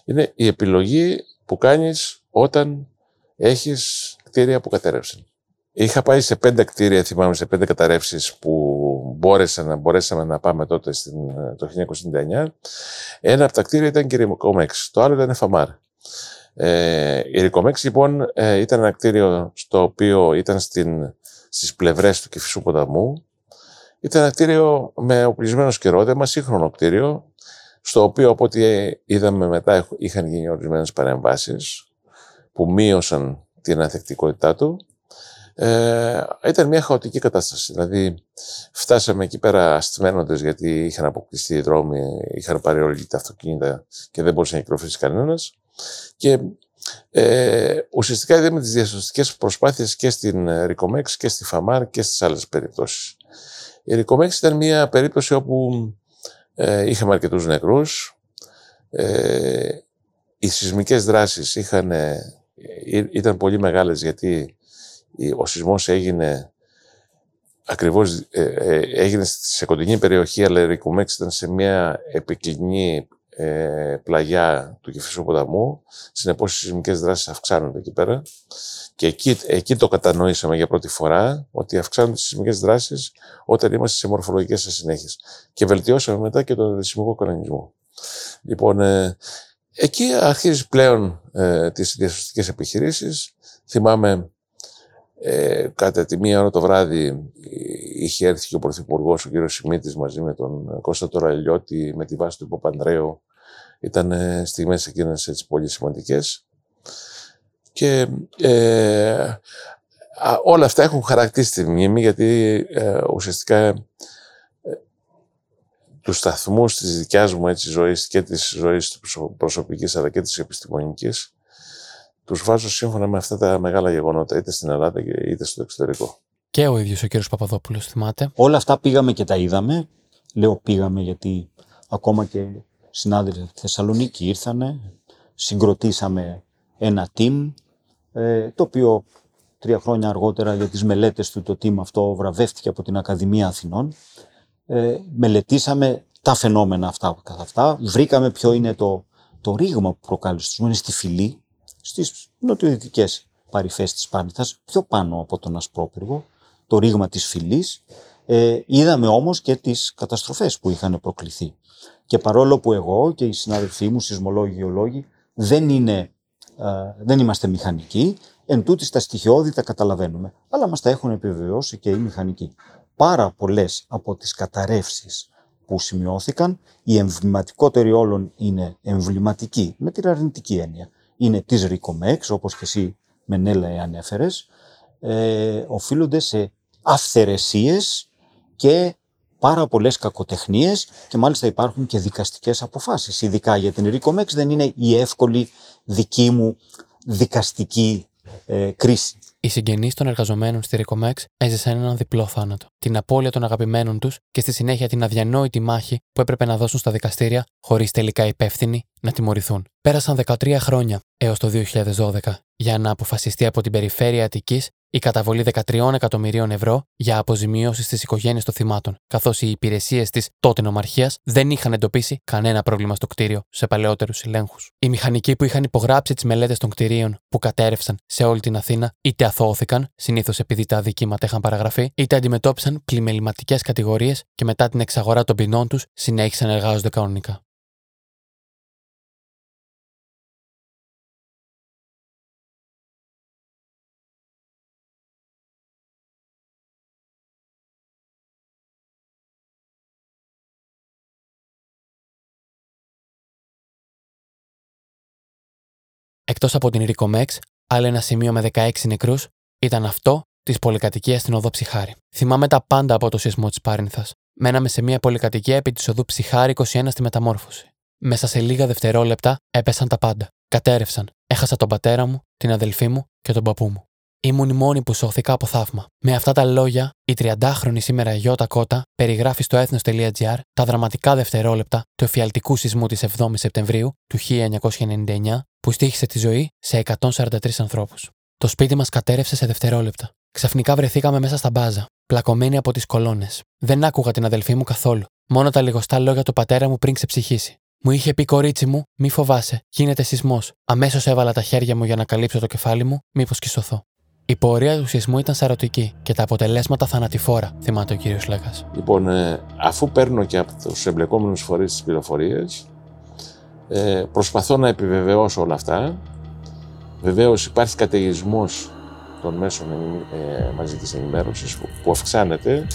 είναι η επιλογή που κάνεις όταν έχεις κτίρια που κατέρευσαν. Είχα πάει σε πέντε κτίρια, θυμάμαι, σε πέντε καταρρεύσεις που μπόρεσα να, μπορέσαμε να πάμε τότε στην, το 1999. Ένα από τα κτίρια ήταν και η Ρικομέξ, το άλλο ήταν Φαμάρ. Ε, η Ρικομέξ λοιπόν ε, ήταν ένα κτίριο στο οποίο ήταν στην, στις πλευρές του Κηφισού ποταμού. Ήταν ένα κτίριο με οπλισμένο σκερόδεμα, σύγχρονο κτίριο, στο οποίο από ό,τι είδαμε μετά είχαν γίνει ορισμένες παρεμβάσεις που μείωσαν την ανθεκτικότητά του ε, ήταν μια χαοτική κατάσταση. Δηλαδή, φτάσαμε εκεί πέρα αστημένοντε γιατί είχαν αποκτηστεί οι δρόμοι, είχαν πάρει όλοι τα αυτοκίνητα και δεν μπορούσε να κυκλοφορήσει κανένας. Και ε, ουσιαστικά είδαμε τις διασωστικές προσπάθειες και στην Ρικομέξ και στη Φαμάρ και στις άλλες περιπτώσεις. Η Ρικομέξ ήταν μια περίπτωση όπου ε, είχαμε αρκετούς νεκρούς. Ε, οι σεισμικές δράσεις είχαν, ε, ήταν πολύ μεγάλες γιατί ο σεισμός έγινε ακριβώς ε, ε, έγινε σε κοντινή περιοχή, αλλά η Ρικουμέξ ήταν σε μια επικλινή ε, πλαγιά του Κεφισού ποταμού. Συνεπώς οι σεισμικές δράσεις αυξάνονται εκεί πέρα. Και εκεί, εκεί το κατανοήσαμε για πρώτη φορά, ότι αυξάνονται οι σεισμικές δράσεις όταν είμαστε σε μορφολογικές ασυνέχειες. Και βελτιώσαμε μετά και τον δεσμικό κανονισμό. Λοιπόν, ε, εκεί αρχίζει πλέον ε, τις διασωστικές επιχειρήσεις. Θυμάμαι ε, κατά τη μία ώρα το βράδυ είχε έρθει και ο Πρωθυπουργός, ο κ. Σιμίτης, μαζί με τον Κώστα Τωραλιώτη, με τη βάση του Παπανδρέου. Ήταν ε, στιγμές εκείνες έτσι πολύ σημαντικές. Και ε, όλα αυτά έχουν χαρακτήσει τη μνήμη, γιατί ε, ουσιαστικά ε, τους σταθμούς της δικιάς μου έτσι, ζωής και της ζωής προσωπικής αλλά και της επιστημονικής τους βάζω σύμφωνα με αυτά τα μεγάλα γεγονότα, είτε στην Ελλάδα είτε στο εξωτερικό. Και ο ίδιος ο κύριος Παπαδόπουλος, θυμάται. Όλα αυτά πήγαμε και τα είδαμε. Λέω πήγαμε γιατί ακόμα και συνάδελφοι από τη Θεσσαλονίκη ήρθανε. Συγκροτήσαμε ένα team, ε, το οποίο τρία χρόνια αργότερα για τις μελέτες του το team αυτό βραβεύτηκε από την Ακαδημία Αθηνών. Ε, μελετήσαμε τα φαινόμενα αυτά καθ' αυτά. Βρήκαμε ποιο είναι το, το ρήγμα που προκάλεσε. Είναι στη φυλή, στις νοτιοδυτικές παρυφές της Πάνηθας, πιο πάνω από τον Ασπρόπυργο, το ρήγμα της φυλής. Ε, είδαμε όμως και τις καταστροφές που είχαν προκληθεί. Και παρόλο που εγώ και οι συνάδελφοί μου, σεισμολόγοι, γεωλόγοι, δεν, είναι, ε, δεν είμαστε μηχανικοί, εν τούτης τα στοιχειώδη τα καταλαβαίνουμε. Αλλά μας τα έχουν επιβεβαιώσει και οι μηχανικοί. Πάρα πολλές από τις καταρρεύσεις που σημειώθηκαν, η εμβληματικότερη όλων είναι εμβληματική, με την αρνητική έννοια είναι της Ρικομέξ, όπως και εσύ Μενέλα ανέφερες, ε, οφείλονται σε αυθαιρεσίες και πάρα πολλές κακοτεχνίες και μάλιστα υπάρχουν και δικαστικές αποφάσεις. Ειδικά για την Ρικομέξ δεν είναι η εύκολη δική μου δικαστική ε, κρίση. Οι συγγενείς των εργαζομένων στη Ρικομέξ έζησαν έναν διπλό θάνατο. Την απώλεια των αγαπημένων τους και στη συνέχεια την αδιανόητη μάχη που έπρεπε να δώσουν στα δικαστήρια, χωρίς τελικά υπεύθυνοι να τιμωρηθούν. Πέρασαν 13 χρόνια έως το 2012 για να αποφασιστεί από την περιφέρεια Αττικής η καταβολή 13 εκατομμυρίων ευρώ για αποζημιώσει στις οικογένειες των θυμάτων, καθώς οι υπηρεσίες της τότε νομαρχίας δεν είχαν εντοπίσει κανένα πρόβλημα στο κτίριο σε παλαιότερους ελέγχους. Οι μηχανικοί που είχαν υπογράψει τις μελέτες των κτηρίων που κατέρευσαν σε όλη την Αθήνα είτε αθώθηκαν, συνήθως επειδή τα αδικήματα είχαν παραγραφεί, είτε αντιμετώπισαν πλημεληματικές κατηγορίες και μετά την εξαγορά των ποινών τους συνέχισαν να εργάζονται κανονικά. Εκτός από την Ρικομέξ, άλλο ένα σημείο με 16 νεκρούς ήταν αυτό της πολυκατοικίας στην οδό Ψυχάρη. Θυμάμαι τα πάντα από το σεισμό της Πάρνηθα. Μέναμε σε μια πολυκατοικία επί της οδού Ψυχάρη 21 στη μεταμόρφωση. Μέσα σε λίγα δευτερόλεπτα έπεσαν τα πάντα. Κατέρευσαν. Έχασα τον πατέρα μου, την αδελφή μου και τον παππού μου. Ήμουν η μόνη που σώθηκα από θαύμα. Με αυτά τα λόγια, η 30χρονη σήμερα Γιώτα Κότα περιγράφει στο έθνο.gr τα δραματικά δευτερόλεπτα του εφιαλτικού σεισμού της 7η Σεπτεμβρίου του 1999 που στήχησε τη ζωή σε 143 ανθρώπους. Το σπίτι μας κατέρευσε σε δευτερόλεπτα. Ξαφνικά βρεθήκαμε μέσα στα μπάζα, πλακωμένοι από τις κολόνες. Δεν άκουγα την αδελφή μου καθόλου. Μόνο τα λιγοστά λόγια του πατέρα μου πριν ξεψυχήσει. Μου είχε πει κορίτσι μου, μη φοβάσαι, γίνεται σεισμός. Αμέσως έβαλα τα χέρια μου για να καλύψω το κεφάλι μου, μήπως σωθώ. Η πορεία του σεισμού ήταν σαρωτική και τα αποτελέσματα θανατηφόρα, θυμάται ο κύριος Λέκα. Λοιπόν, ε, αφού παίρνω και από τους εμπλεκόμενους φορείς τις πληροφορίες, ε, προσπαθώ να επιβεβαιώσω όλα αυτά. Βεβαίως υπάρχει καταιγισμός των μέσων ε, μαζικής ενημέρωσης που αυξάνεται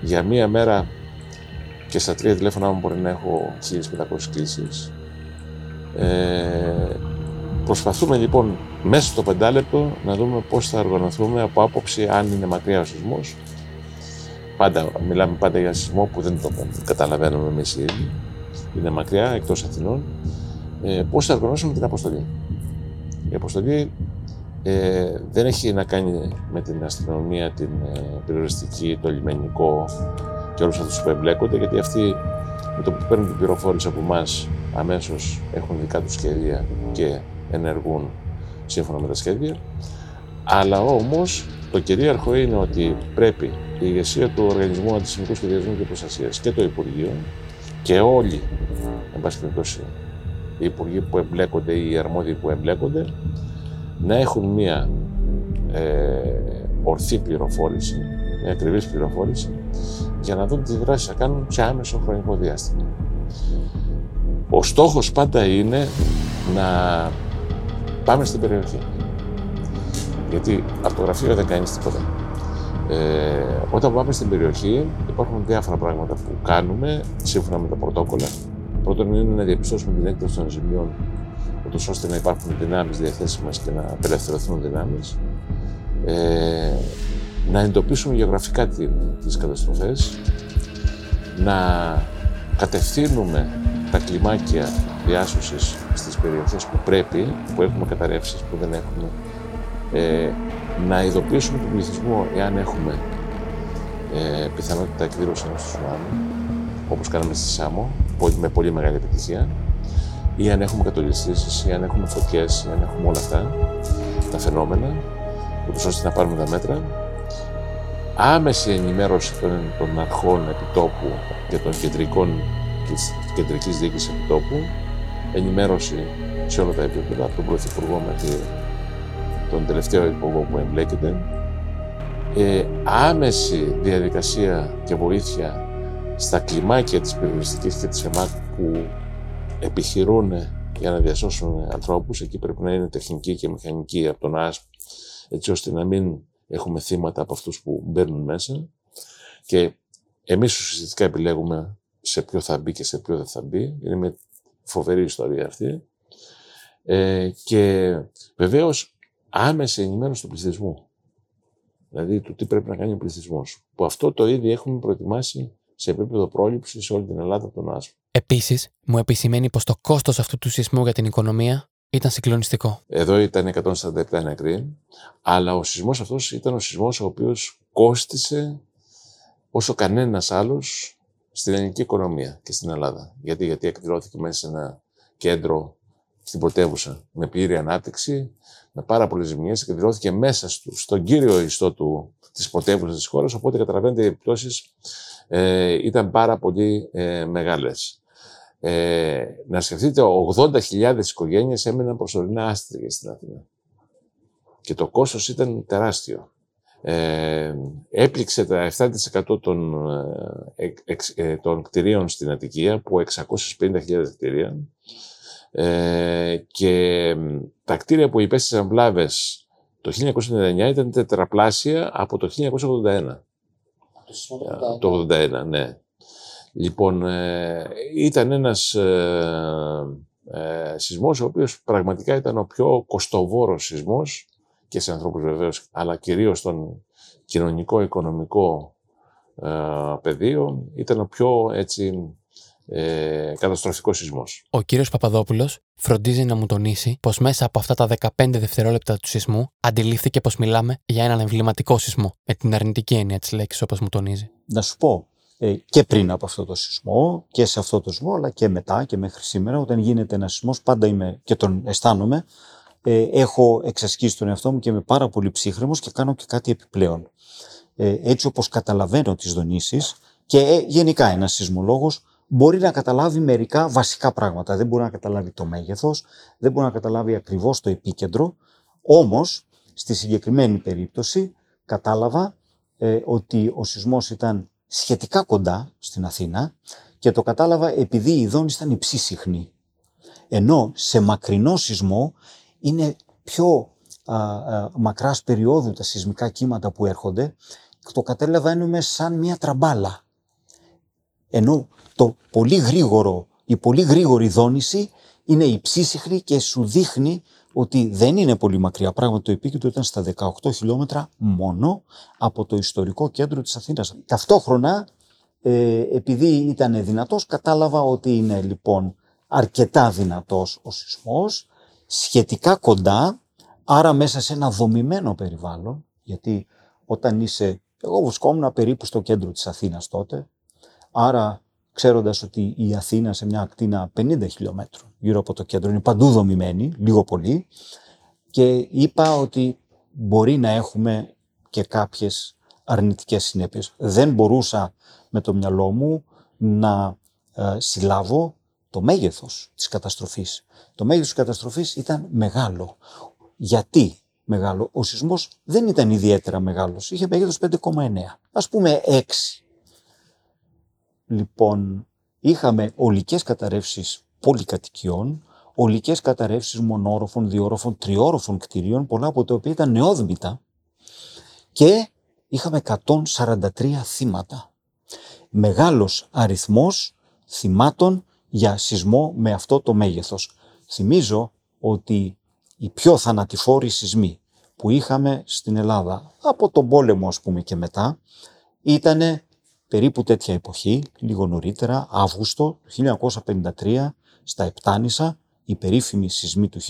για μία μέρα και στα τρία τηλέφωνα μου μπορεί να έχω 1500 κλήσεις. Ε, προσπαθούμε λοιπόν μέσα στο πεντάλεπτο να δούμε πώς θα οργανωθούμε από άποψη αν είναι μακριά ο σεισμός. Πάντα, μιλάμε πάντα για σεισμό που δεν το καταλαβαίνουμε εμείς οι ίδιοι. Είναι μακριά, εκτός Αθηνών. Ε, πώς θα οργανώσουμε την αποστολή. Η αποστολή ε, δεν έχει να κάνει με την αστυνομία, την ε, περιοριστική, το λιμενικό και όλους αυτούς που εμπλέκονται, γιατί αυτοί με το που παίρνουν την πληροφόρηση από εμάς αμέσως έχουν δικά τους σχέδια και ενεργούν σύμφωνα με τα σχέδια. Αλλά όμως το κυρίαρχο είναι ότι πρέπει η ηγεσία του Οργανισμού Αντισημικού Σχεδιασμού και Προστασίας και το Υπουργείο και όλοι, εν πάση περιπτώσει, οι υπουργοί που εμπλέκονται ή οι αρμόδιοι που εμπλέκονται, να έχουν μία ε, ορθή πληροφόρηση, μια ακριβής πληροφόρηση, για να δουν τις δράσεις θα κάνουν σε άμεσο χρονικό διάστημα. Ο στόχος πάντα είναι να πάμε στην περιοχή. Γιατί από το γραφείο δεν κάνεις τίποτα. Ε, όταν πάμε στην περιοχή υπάρχουν διάφορα πράγματα που κάνουμε σύμφωνα με τα πρωτόκολλα. Πρώτον είναι να διαπιστώσουμε την έκταση των ζημιών ούτως ώστε να υπάρχουν δυνάμεις διαθέσιμες και να απελευθερωθούν δυνάμεις. Ε, να εντοπίσουμε γεωγραφικά τις καταστροφές, να κατευθύνουμε τα κλιμάκια διάσωσης στις περιοχές που πρέπει, που έχουμε καταρρεύσεις, που δεν έχουμε, ε, να ειδοποιήσουμε τον πληθυσμό εάν έχουμε ε, πιθανότητα εκδήλωση ενός τσουνάμι, όπως κάναμε στη Σάμο, με πολύ μεγάλη επιτυχία, ή αν έχουμε κατολιστήσεις, ή αν έχουμε φωτιές, ή αν έχουμε όλα αυτά τα φαινόμενα, ούτως ώστε να πάρουμε τα μέτρα. Άμεση ενημέρωση των, των αρχών επιτόπου και των κεντρικών της κεντρικής διοίκησης επιτόπου, ενημέρωση σε όλα τα επίπεδα, από τον Πρωθυπουργό μέχρι τον τελευταίο υπουργό που εμπλέκεται, ε, άμεση διαδικασία και βοήθεια στα κλιμάκια της περιοριστικής και της ΕΜΑΚ που επιχειρούν για να διασώσουν ανθρώπους. Εκεί πρέπει να είναι τεχνική και μηχανική από τον ΑΣΠ, έτσι ώστε να μην έχουμε θύματα από αυτούς που μπαίνουν μέσα. Και εμείς ουσιαστικά επιλέγουμε σε ποιο θα μπει και σε ποιο δεν θα μπει. Είναι μια φοβερή ιστορία αυτή. Ε, και βεβαίως άμεση ενημέρωση του πληθυσμού. Δηλαδή του τι πρέπει να κάνει ο πληθυσμός. Που αυτό το ήδη έχουμε προετοιμάσει σε επίπεδο πρόληψης σε όλη την Ελλάδα από τον άσπρο. Επίσης, μου επισημαίνει πως το κόστος αυτού του σεισμού για την οικονομία ήταν συγκλονιστικό. Εδώ ήταν 147 νεκροί, αλλά ο σεισμός αυτός ήταν ο σεισμός ο οποίος κόστησε όσο κανένας άλλος στην ελληνική οικονομία και στην Ελλάδα. Γιατί, γιατί εκδηλώθηκε μέσα σε ένα κέντρο στην πρωτεύουσα με πλήρη ανάπτυξη, με πάρα πολλές ζημιές, εκδηλώθηκε μέσα στον κύριο ιστό του, της πρωτεύουσας της χώρας, οπότε καταλαβαίνετε οι επιπτώσεις ε, ήταν πάρα πολύ ε, μεγάλες. Ε, να σκεφτείτε, 80.000 οικογένειες έμεναν προσωρινά άστριγες στην Αθήνα. Και το κόστος ήταν τεράστιο. Ε, έπληξε τα 7% των, ε, ε, των κτηρίων στην Αττικία, που 650.000 κτηρία, ε, και τα κτίρια που υπέστησαν βλάβες το 1999 ήταν τετραπλάσια από το 1981. Το 81, ναι. Λοιπόν, ε, ήταν ένας ε, ε, σεισμός ο οποίος πραγματικά ήταν ο πιο κοστοβόρος σεισμός και σε ανθρώπους βεβαίως, αλλά κυρίως στον κοινωνικό-οικονομικό ε, πεδίο, ήταν ο πιο έτσι ε, καταστροφικός σεισμός. Ο κύριος Παπαδόπουλος φροντίζει να μου τονίσει πως μέσα από αυτά τα 15 δευτερόλεπτα του σεισμού αντιλήφθηκε πως μιλάμε για έναν εμβληματικό σεισμό. Με την αρνητική έννοια της λέξης, όπως μου τονίζει. Να σου πω, ε, και πριν από αυτό το σεισμό και σε αυτό το σεισμό, αλλά και μετά και μέχρι σήμερα, όταν γίνεται ένας σεισμός, πάντα είμαι και τον αισθάνομαι ε, έχω εξασκήσει τον εαυτό μου και είμαι πάρα πολύ ψύχρεμος και κάνω και κάτι επιπλέον. Ε, έτσι όπως καταλαβαίνω τις δονήσεις και ε, γενικά ένας σεισμολόγος μπορεί να καταλάβει μερικά βασικά πράγματα. Δεν μπορεί να καταλάβει το μέγεθος, δεν μπορεί να καταλάβει ακριβώς το επίκεντρο, όμως στη συγκεκριμένη περίπτωση κατάλαβα ε, ότι ο σεισμός ήταν σχετικά κοντά στην Αθήνα και το κατάλαβα επειδή η δόνηση ήταν υψή Ενώ σε μακρινό σεισμό είναι πιο α, α, μακράς περίοδου τα σεισμικά κύματα που έρχονται και το κατέλαβα είναι σαν μια τραμπάλα. Ενώ το πολύ γρήγορο, η πολύ γρήγορη δόνηση είναι υψήσυχη και σου δείχνει ότι δεν είναι πολύ μακριά. Πράγματι το επίκεντρο ήταν στα 18 χιλιόμετρα μόνο από το ιστορικό κέντρο της Αθήνας. Ταυτόχρονα, ε, επειδή ήταν δυνατός, κατάλαβα ότι είναι λοιπόν αρκετά δυνατός ο σεισμός, σχετικά κοντά, άρα μέσα σε ένα δομημένο περιβάλλον, γιατί όταν είσαι, εγώ βρισκόμουν περίπου στο κέντρο της Αθήνας τότε, άρα ξέροντας ότι η Αθήνα σε μια ακτίνα 50 χιλιόμετρων γύρω από το κέντρο είναι παντού δομημένη, λίγο πολύ, και είπα ότι μπορεί να έχουμε και κάποιες αρνητικές συνέπειες. Δεν μπορούσα με το μυαλό μου να ε, συλλάβω το μέγεθος της καταστροφής. Το μέγεθος της καταστροφής ήταν μεγάλο. Γιατί μεγάλο; Ο σεισμός δεν ήταν ιδιαίτερα μεγάλος. Είχε μέγεθος 5,9. Ας πούμε 6 Λοιπόν, είχαμε ολικές καταρρεύσεις πολυκατοικιών, ολικές καταρρεύσεις μονόροφων, διόροφων, τριόροφων κτηρίων, πολλά από τα οποία ήταν νεόδμητα και είχαμε 143 θύματα. Μεγάλος αριθμός θυμάτων για σεισμό με αυτό το μέγεθος. Θυμίζω ότι οι πιο θανατηφόροι σεισμοί που είχαμε στην Ελλάδα από τον πόλεμο ας πούμε και μετά ήτανε περίπου τέτοια εποχή, λίγο νωρίτερα, Αύγουστο του 1953, στα Επτάνησα, η περίφημη σεισμή του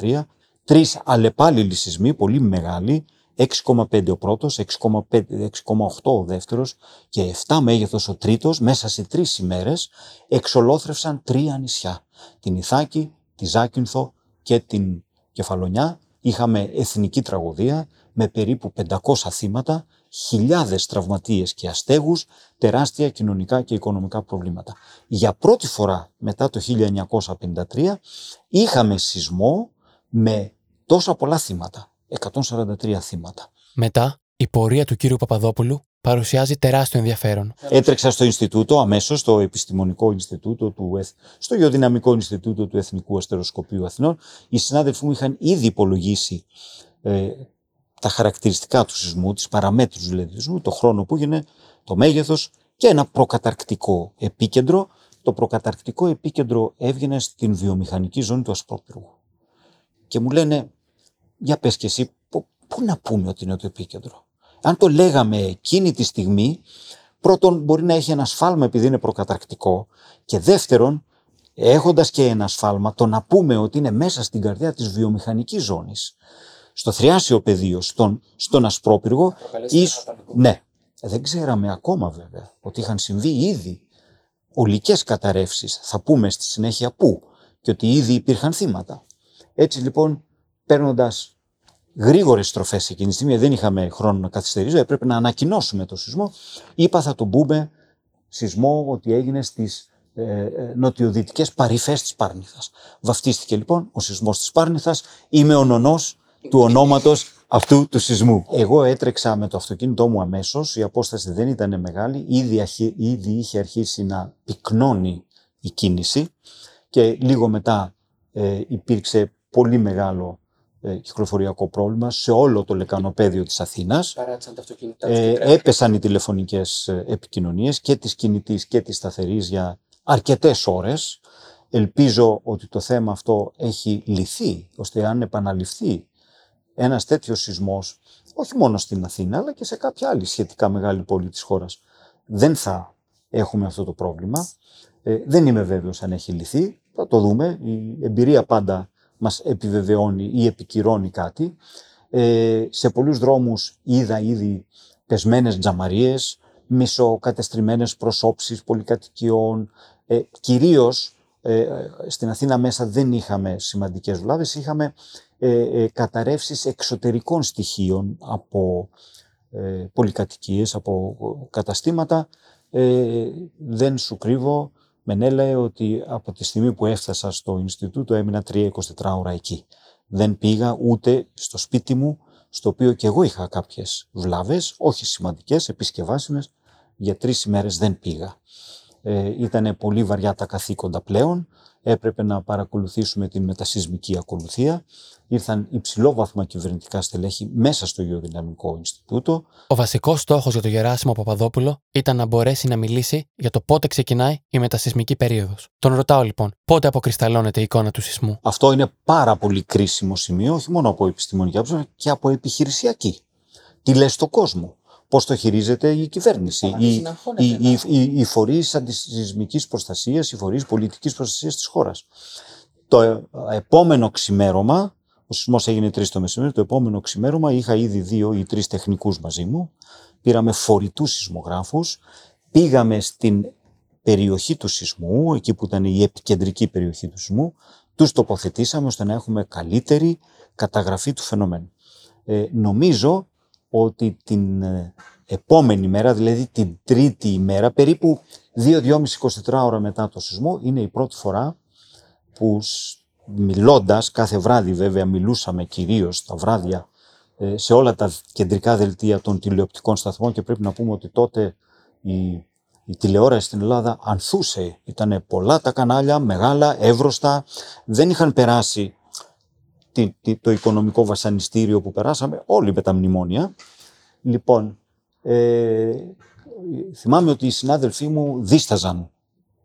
1953, τρεις αλλεπάλληλοι σεισμοί, πολύ μεγάλοι, 6,5 ο πρώτος, 6,8 ο δεύτερος και 7 μέγεθος ο τρίτος, μέσα σε τρεις ημέρες, εξολόθρευσαν τρία νησιά. Την Ιθάκη, τη Ζάκυνθο και την Κεφαλονιά. Είχαμε εθνική τραγωδία με περίπου 500 θύματα χιλιάδες τραυματίες και αστέγους, τεράστια κοινωνικά και οικονομικά προβλήματα. Για πρώτη φορά μετά το 1953 είχαμε σεισμό με τόσα πολλά θύματα, 143 θύματα. Μετά, η πορεία του κύριου Παπαδόπουλου παρουσιάζει τεράστιο ενδιαφέρον. Έτρεξα στο Ινστιτούτο, αμέσως στο Επιστημονικό Ινστιτούτο, του, στο Γεωδυναμικό Ινστιτούτο του Εθνικού Αστεροσκοπείου Αθηνών. Οι συνάδελφοί μου είχαν ήδη υπολογίσει ε, τα χαρακτηριστικά του σεισμού, τις παραμέτρους δηλαδή του σεισμού, το χρόνο που έγινε, το μέγεθος και ένα προκαταρκτικό επίκεντρο. Το προκαταρκτικό επίκεντρο έβγαινε στην βιομηχανική ζώνη του Ασπρόπυργου. Και μου λένε, για πες και εσύ, πού να πούμε ότι είναι το επίκεντρο; Αν το λέγαμε εκείνη τη στιγμή, πρώτον μπορεί να έχει ένα σφάλμα επειδή είναι προκαταρκτικό και δεύτερον, έχοντας και ένα σφάλμα, το να πούμε ότι είναι μέσα στην καρδιά της βιομηχανικής ζώνης στο θριάσιο πεδίο, στον, στον Ασπρόπυργο. Ίσ... Ναι, δεν ξέραμε ακόμα βέβαια ότι είχαν συμβεί ήδη ολικές καταρρεύσεις. Θα πούμε στη συνέχεια πού και ότι ήδη υπήρχαν θύματα. Έτσι λοιπόν, παίρνοντας γρήγορες στροφές εκείνη τη στιγμή, δεν είχαμε χρόνο να καθυστερήσουμε, έπρεπε να ανακοινώσουμε το σεισμό. Είπα θα τον πούμε σεισμό ότι έγινε στις ε, ε, νοτιοδυτικές παρυφές της Πάρνηθας. Βαφτίστηκε λοιπόν ο σεισμός της Πάρνηθας. Είμαι ο νονός του ονόματος αυτού του σεισμού. Εγώ έτρεξα με το αυτοκίνητό μου αμέσως, η απόσταση δεν ήταν μεγάλη, ήδη, ήδη είχε αρχίσει να πυκνώνει η κίνηση και λίγο μετά ε, υπήρξε πολύ μεγάλο ε, κυκλοφοριακό πρόβλημα σε όλο το λεκανοπέδιο της Αθήνας. Ε, έπεσαν οι τηλεφωνικές ε, επικοινωνίες και της κινητής και της σταθερής για αρκετές ώρες. Ελπίζω ότι το θέμα αυτό έχει λυθεί, ώστε αν επαναληφθεί ένας τέτοιος σεισμός, όχι μόνο στην Αθήνα, αλλά και σε κάποια άλλη σχετικά μεγάλη πόλη της χώρας, δεν θα έχουμε αυτό το πρόβλημα. Ε, δεν είμαι βέβαιος αν έχει λυθεί, θα το δούμε. Η εμπειρία πάντα μας επιβεβαιώνει ή επικυρώνει κάτι. Ε, σε πολλούς δρόμους είδα ήδη πεσμένες τζαμαρίες, μισοκατεστριμμένες προσώψεις πολυκατοικιών, ε, κυρίως ε, στην Αθήνα μέσα δεν είχαμε σημαντικές βλάβες, είχαμε ε, ε, καταρρεύσεις εξωτερικών στοιχείων από ε, πολυκατοικίες, από καταστήματα. Ε, δεν σου κρύβω, Μενέλαε ότι από τη στιγμή που έφτασα στο Ινστιτούτο έμεινα 3-24 ώρα εκεί. Δεν πήγα ούτε στο σπίτι μου, στο οποίο και εγώ είχα κάποιες βλάβες, όχι σημαντικές, επισκευάσιμες, για τρεις ημέρες δεν πήγα. Ε, ήταν πολύ βαριά τα καθήκοντα πλέον, έπρεπε να παρακολουθήσουμε την μετασυσμική ακολουθία. Ήρθαν υψηλόβαθμα κυβερνητικά στελέχη μέσα στο Γεωδυναμικό Ινστιτούτο. Ο βασικός στόχος για τον Γεράσιμο Παπαδόπουλο ήταν να μπορέσει να μιλήσει για το πότε ξεκινάει η μετασυσμική περίοδος. Τον ρωτάω λοιπόν, πότε αποκρισταλώνεται η εικόνα του σεισμού; Αυτό είναι πάρα πολύ κρίσιμο σημείο, όχι μόνο από επιστημονική άποψη, και από επιχειρησιακή. Τι λες στο κόσμο; Πώς το χειρίζεται η κυβέρνηση, οι, οι, οι, οι, οι φορείς αντισυσμικής προστασίας, οι φορείς πολιτικής προστασίας της χώρας. Το ε, επόμενο ξημέρωμα, ο σεισμός έγινε τρεις το μεσημέρι, το επόμενο ξημέρωμα είχα ήδη δύο ή τρεις τεχνικούς μαζί μου, πήραμε φορητούς σεισμογράφους, πήγαμε στην περιοχή του σεισμού, εκεί που ήταν η επικεντρική περιοχή του σεισμού, τους τοποθετήσαμε ώστε να έχουμε καλύτερη καταγραφή του φαινομένου. Ε, νομίζω ότι την ε, επόμενη μέρα, δηλαδή την τρίτη ημέρα, περίπου 2-2,5-24 ώρα μετά το σεισμό, είναι η πρώτη φορά που μιλώντας, κάθε βράδυ βέβαια μιλούσαμε κυρίως τα βράδια ε, σε όλα τα κεντρικά δελτία των τηλεοπτικών σταθμών και πρέπει να πούμε ότι τότε η, η τηλεόραση στην Ελλάδα ανθούσε. Ήταν πολλά τα κανάλια, μεγάλα, εύρωστα, δεν είχαν περάσει το οικονομικό βασανιστήριο που περάσαμε όλοι με τα μνημόνια. Λοιπόν, ε, θυμάμαι ότι οι συνάδελφοί μου δίσταζαν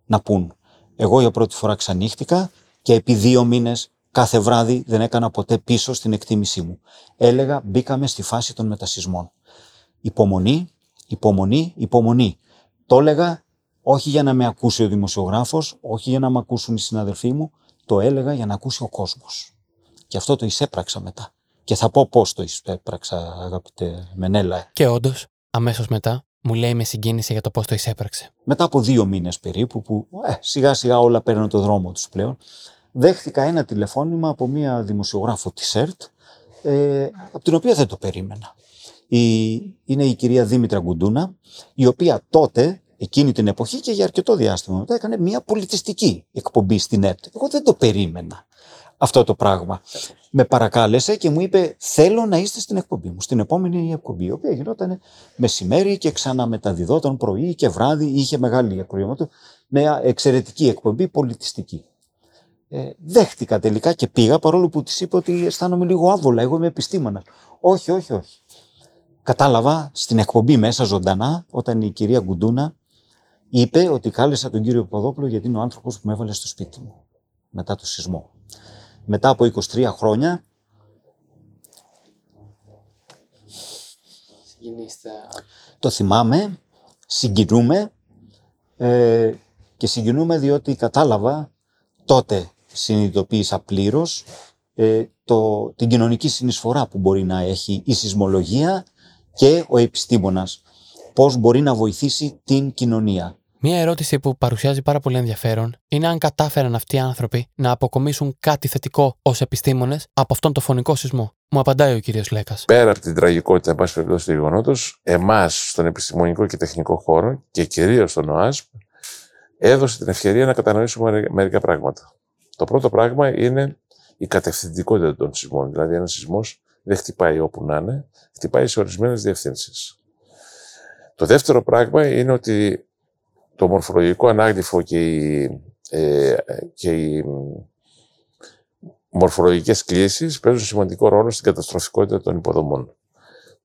να πούν. Εγώ για πρώτη φορά ξανύχτηκα και επί δύο μήνες κάθε βράδυ δεν έκανα ποτέ πίσω στην εκτίμησή μου. Έλεγα μπήκαμε στη φάση των μετασυσμών. Υπομονή, υπομονή, υπομονή. Το έλεγα όχι για να με ακούσει ο δημοσιογράφος, όχι για να με ακούσουν οι συναδελφοί μου, το έλεγα για να ακούσει ο κόσμος. Και αυτό το εισέπραξα μετά. Και θα πω πώς το εισέπραξα, αγαπητέ Μενέλα. Και όντως, αμέσως μετά, μου λέει με συγκίνηση για το πώς το εισέπραξε. Μετά από δύο μήνες περίπου, που ε, σιγά σιγά όλα παίρνουν το δρόμο τους πλέον, δέχτηκα ένα τηλεφώνημα από μία δημοσιογράφο της ΕΡΤ, ε, από την οποία δεν το περίμενα. Η, είναι η κυρία Δήμητρα Γκουντούνα, η οποία τότε, εκείνη την εποχή και για αρκετό διάστημα μετά, έκανε μία πολιτιστική εκπομπή στην ΕΡΤ. Εγώ δεν το περίμενα αυτό το πράγμα. Με παρακάλεσε και μου είπε: Θέλω να είστε στην εκπομπή μου. Στην επόμενη εκπομπή, η οποία γινόταν μεσημέρι και ξαναμεταδιδόταν πρωί και βράδυ. Είχε μεγάλη ακροιότητα. Με εξαιρετική εκπομπή πολιτιστική. Ε, δέχτηκα τελικά και πήγα παρόλο που της είπα ότι αισθάνομαι λίγο άβολα. Εγώ είμαι επιστήμονα. Όχι, όχι, όχι. Κατάλαβα στην εκπομπή μέσα ζωντανά όταν η κυρία Γκουντούνα είπε ότι κάλεσα τον κύριο Ποδόπουλο γιατί είναι ο άνθρωπος που με έβαλε στο σπίτι μου μετά το σεισμό μετά από 23 χρόνια. Το θυμάμαι, συγκινούμε ε, και συγκινούμε διότι κατάλαβα τότε συνειδητοποίησα πλήρως ε, το, την κοινωνική συνεισφορά που μπορεί να έχει η σεισμολογία και ο επιστήμονας. Πώς μπορεί να βοηθήσει την κοινωνία. Μία ερώτηση που παρουσιάζει πάρα πολύ ενδιαφέρον είναι αν κατάφεραν αυτοί οι άνθρωποι να αποκομίσουν κάτι θετικό ως επιστήμονες από αυτόν τον φωνικό σεισμό. Μου απαντάει ο κύριος Λέκας. Πέρα από την τραγικότητα, εν πάση περιπτώσει, του γεγονότος, εμάς στον επιστημονικό και τεχνικό χώρο και κυρίως στον ΟΑΣΠ, έδωσε την ευκαιρία να κατανοήσουμε μερικά πράγματα. Το πρώτο πράγμα είναι η κατευθυντικότητα των σεισμών. Δηλαδή, ένας σεισμός δεν χτυπάει όπου να είναι, χτυπάει σε ορισμένες διευθύνσεις. Το δεύτερο πράγμα είναι ότι το μορφολογικό ανάγλυφο και οι, ε, και οι μορφολογικές κλίσεις παίζουν σημαντικό ρόλο στην καταστροφικότητα των υποδομών.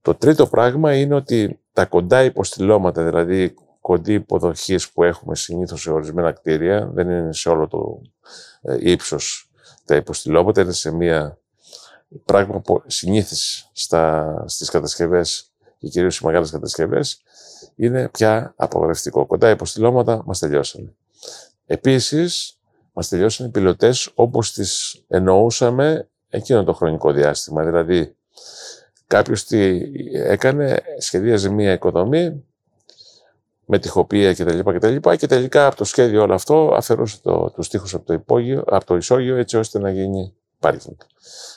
Το τρίτο πράγμα είναι ότι τα κοντά υποστηλώματα, δηλαδή κοντή υποδοχής που έχουμε συνήθως σε ορισμένα κτίρια, δεν είναι σε όλο το ε, ύψος τα υποστηλώματα, είναι σε μία πράγμα που συνήθις στα, στις κατασκευές και κυρίως στις μεγάλες κατασκευές, είναι πια απαγορευτικό. Κοντά υποστηλώματα μας τελειώσανε. Επίσης, μας τελειώσαν οι πιλωτές όπως τις εννοούσαμε εκείνο το χρονικό διάστημα. Δηλαδή, κάποιος τι έκανε, σχεδίαζε μία οικοδομή, με τυχοποίηση κτλ. Και, και, και τελικά από το σχέδιο όλο αυτό αφαιρούσε το, τους τείχους από το, υπόγειο, από το ισόγειο έτσι ώστε να γίνει πάρκινγκ.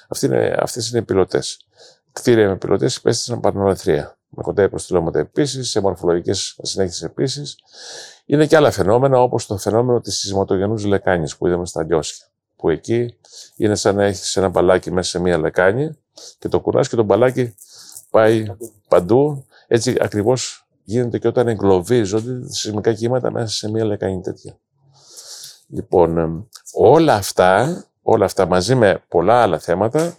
Αυτοί είναι, αυτές είναι οι πιλωτές. Κτίρια με πιλωτές υπέστησαν παρνολαθρία. Με κοντά υποστηλώματα επίσης, σε μορφολογικές συνέχειες επίσης. Είναι και άλλα φαινόμενα όπως το φαινόμενο της σεισματογενού λεκάνης που είδαμε στα Λιώσια. Που εκεί είναι σαν να έχεις ένα μπαλάκι μέσα σε μία λεκάνη και το κουράς και το μπαλάκι πάει παντού. Έτσι ακριβώς γίνεται και όταν εγκλωβίζονται σεισμικά κύματα μέσα σε μία λεκάνη τέτοια. Λοιπόν, όλα αυτά, όλα αυτά μαζί με πολλά άλλα θέματα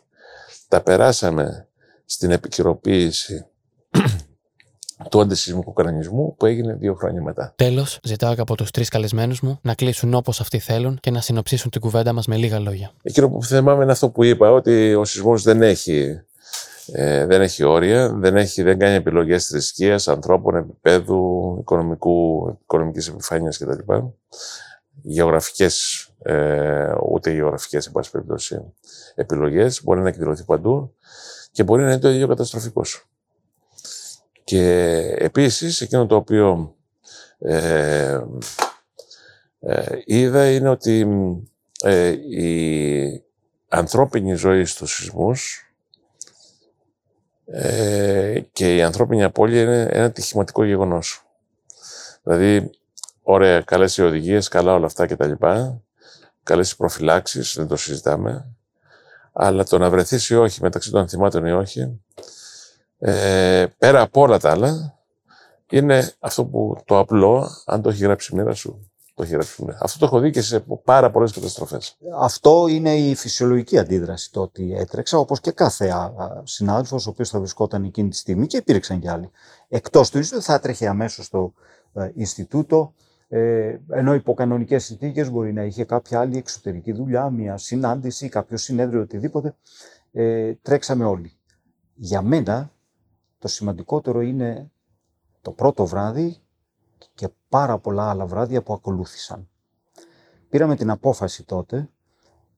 τα περάσαμε στην επικαιροποίηση του αντισυσμικού κανονισμού που έγινε δύο χρόνια μετά. Τέλος, ζητάω από τους τρεις καλεσμένους μου να κλείσουν όπως αυτοί θέλουν και να συνοψίσουν την κουβέντα μας με λίγα λόγια. Εκείνο που θυμάμαι είναι αυτό που είπα, ότι ο σεισμός δεν έχει ε, δεν έχει όρια, δεν, έχει, δεν κάνει επιλογές θρησκείας, ανθρώπων, επίπεδου, οικονομικού, οικονομικής επιφάνειας κτλ. Γεωγραφικές, ε, ούτε γεωγραφικές, εν πάση περιπτώσει, επιλογές. Μπορεί να εκδηλωθεί παντού και μπορεί να είναι το ίδιο καταστροφικός. Και επίσης, εκείνο το οποίο ε, ε, είδα είναι ότι ε, η ανθρώπινη ζωή στους σεισμούς ε, και η ανθρώπινη απώλεια είναι ένα τυχηματικό γεγονός. Δηλαδή, ωραία, καλές οι οδηγίες, καλά όλα αυτά κτλ. Καλές οι προφυλάξεις, δεν το συζητάμε. Αλλά το να βρεθείς ή όχι μεταξύ των θυμάτων ή όχι, ε, πέρα από όλα τα άλλα, είναι αυτό που το απλό, αν το έχει γράψει η μοίρα σου, το έχει γράψει η Αυτό το έχω δει και σε πάρα πολλές καταστροφές. Αυτό είναι η φυσιολογική αντίδραση το ότι έτρεξα, όπως και κάθε συνάδελφος, ο οποίος θα βρισκόταν εκείνη τη στιγμή και υπήρξαν κι άλλοι. Εκτός του Ινστιτούτου, θα έτρεχε αμέσως στο ε, Ινστιτούτο, ε, ενώ υπό κανονικές συνθήκες μπορεί να είχε κάποια άλλη εξωτερική δουλειά, μια συνάντηση, κάποιο συνέδριο, οτιδήποτε. Ε, τρέξαμε όλοι. Για μένα, το σημαντικότερο είναι το πρώτο βράδυ και πάρα πολλά άλλα βράδια που ακολούθησαν. Πήραμε την απόφαση τότε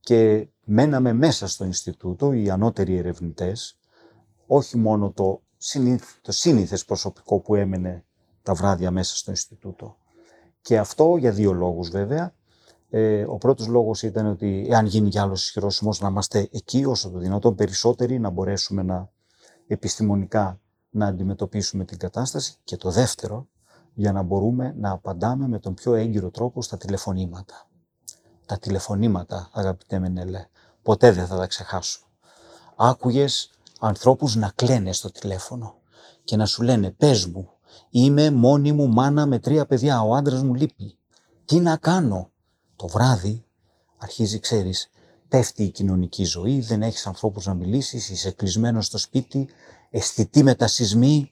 και μέναμε μέσα στο Ινστιτούτο, οι ανώτεροι ερευνητές, όχι μόνο το, το σύνηθες προσωπικό που έμενε τα βράδια μέσα στο Ινστιτούτο. Και αυτό για δύο λόγους βέβαια. Ε, ο πρώτος λόγος ήταν ότι εάν γίνει κι άλλος ισχυρός να είμαστε εκεί όσο το δυνατόν περισσότεροι, να μπορέσουμε να επιστημονικά να αντιμετωπίσουμε την κατάσταση και το δεύτερο, για να μπορούμε να απαντάμε με τον πιο έγκυρο τρόπο στα τηλεφωνήματα. Τα τηλεφωνήματα, αγαπητέ Μενέλε, ποτέ δεν θα τα ξεχάσω. Άκουγες ανθρώπους να κλαίνε στο τηλέφωνο και να σου λένε «Πες μου, είμαι μόνη μου μάνα με τρία παιδιά, ο άντρας μου λείπει. Τι να κάνω» Το βράδυ αρχίζει, ξέρεις, πέφτει η κοινωνική ζωή, δεν έχεις ανθρώπους να μιλήσεις, είσαι κλεισμένος στο σπίτι, αισθητή μετασυσμή,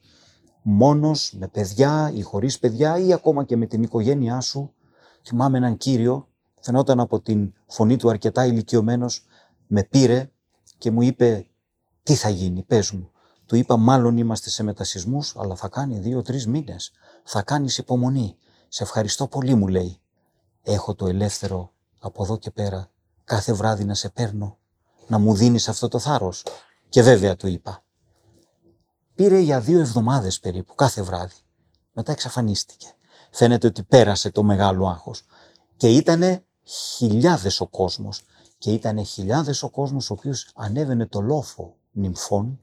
μόνος, με παιδιά ή χωρίς παιδιά ή ακόμα και με την οικογένειά σου. Θυμάμαι έναν κύριο, φαινόταν από την φωνή του αρκετά ηλικιωμένος, με πήρε και μου είπε τι θα γίνει, πες μου. Του είπα μάλλον είμαστε σε μετασυσμούς, αλλά θα κάνει δύο-τρεις μήνες. Θα κάνεις υπομονή. Σε ευχαριστώ πολύ μου λέει. Έχω το ελεύθερο από εδώ και πέρα κάθε βράδυ να σε παίρνω, να μου δίνεις αυτό το θάρρος. Και βέβαια του είπα. Πήρε για δύο εβδομάδες περίπου, κάθε βράδυ. Μετά εξαφανίστηκε. Φαίνεται ότι πέρασε το μεγάλο άγχος. Και ήτανε χιλιάδες ο κόσμος. Και ήτανε χιλιάδες ο κόσμος ο οποίος ανέβαινε το λόφο νυμφών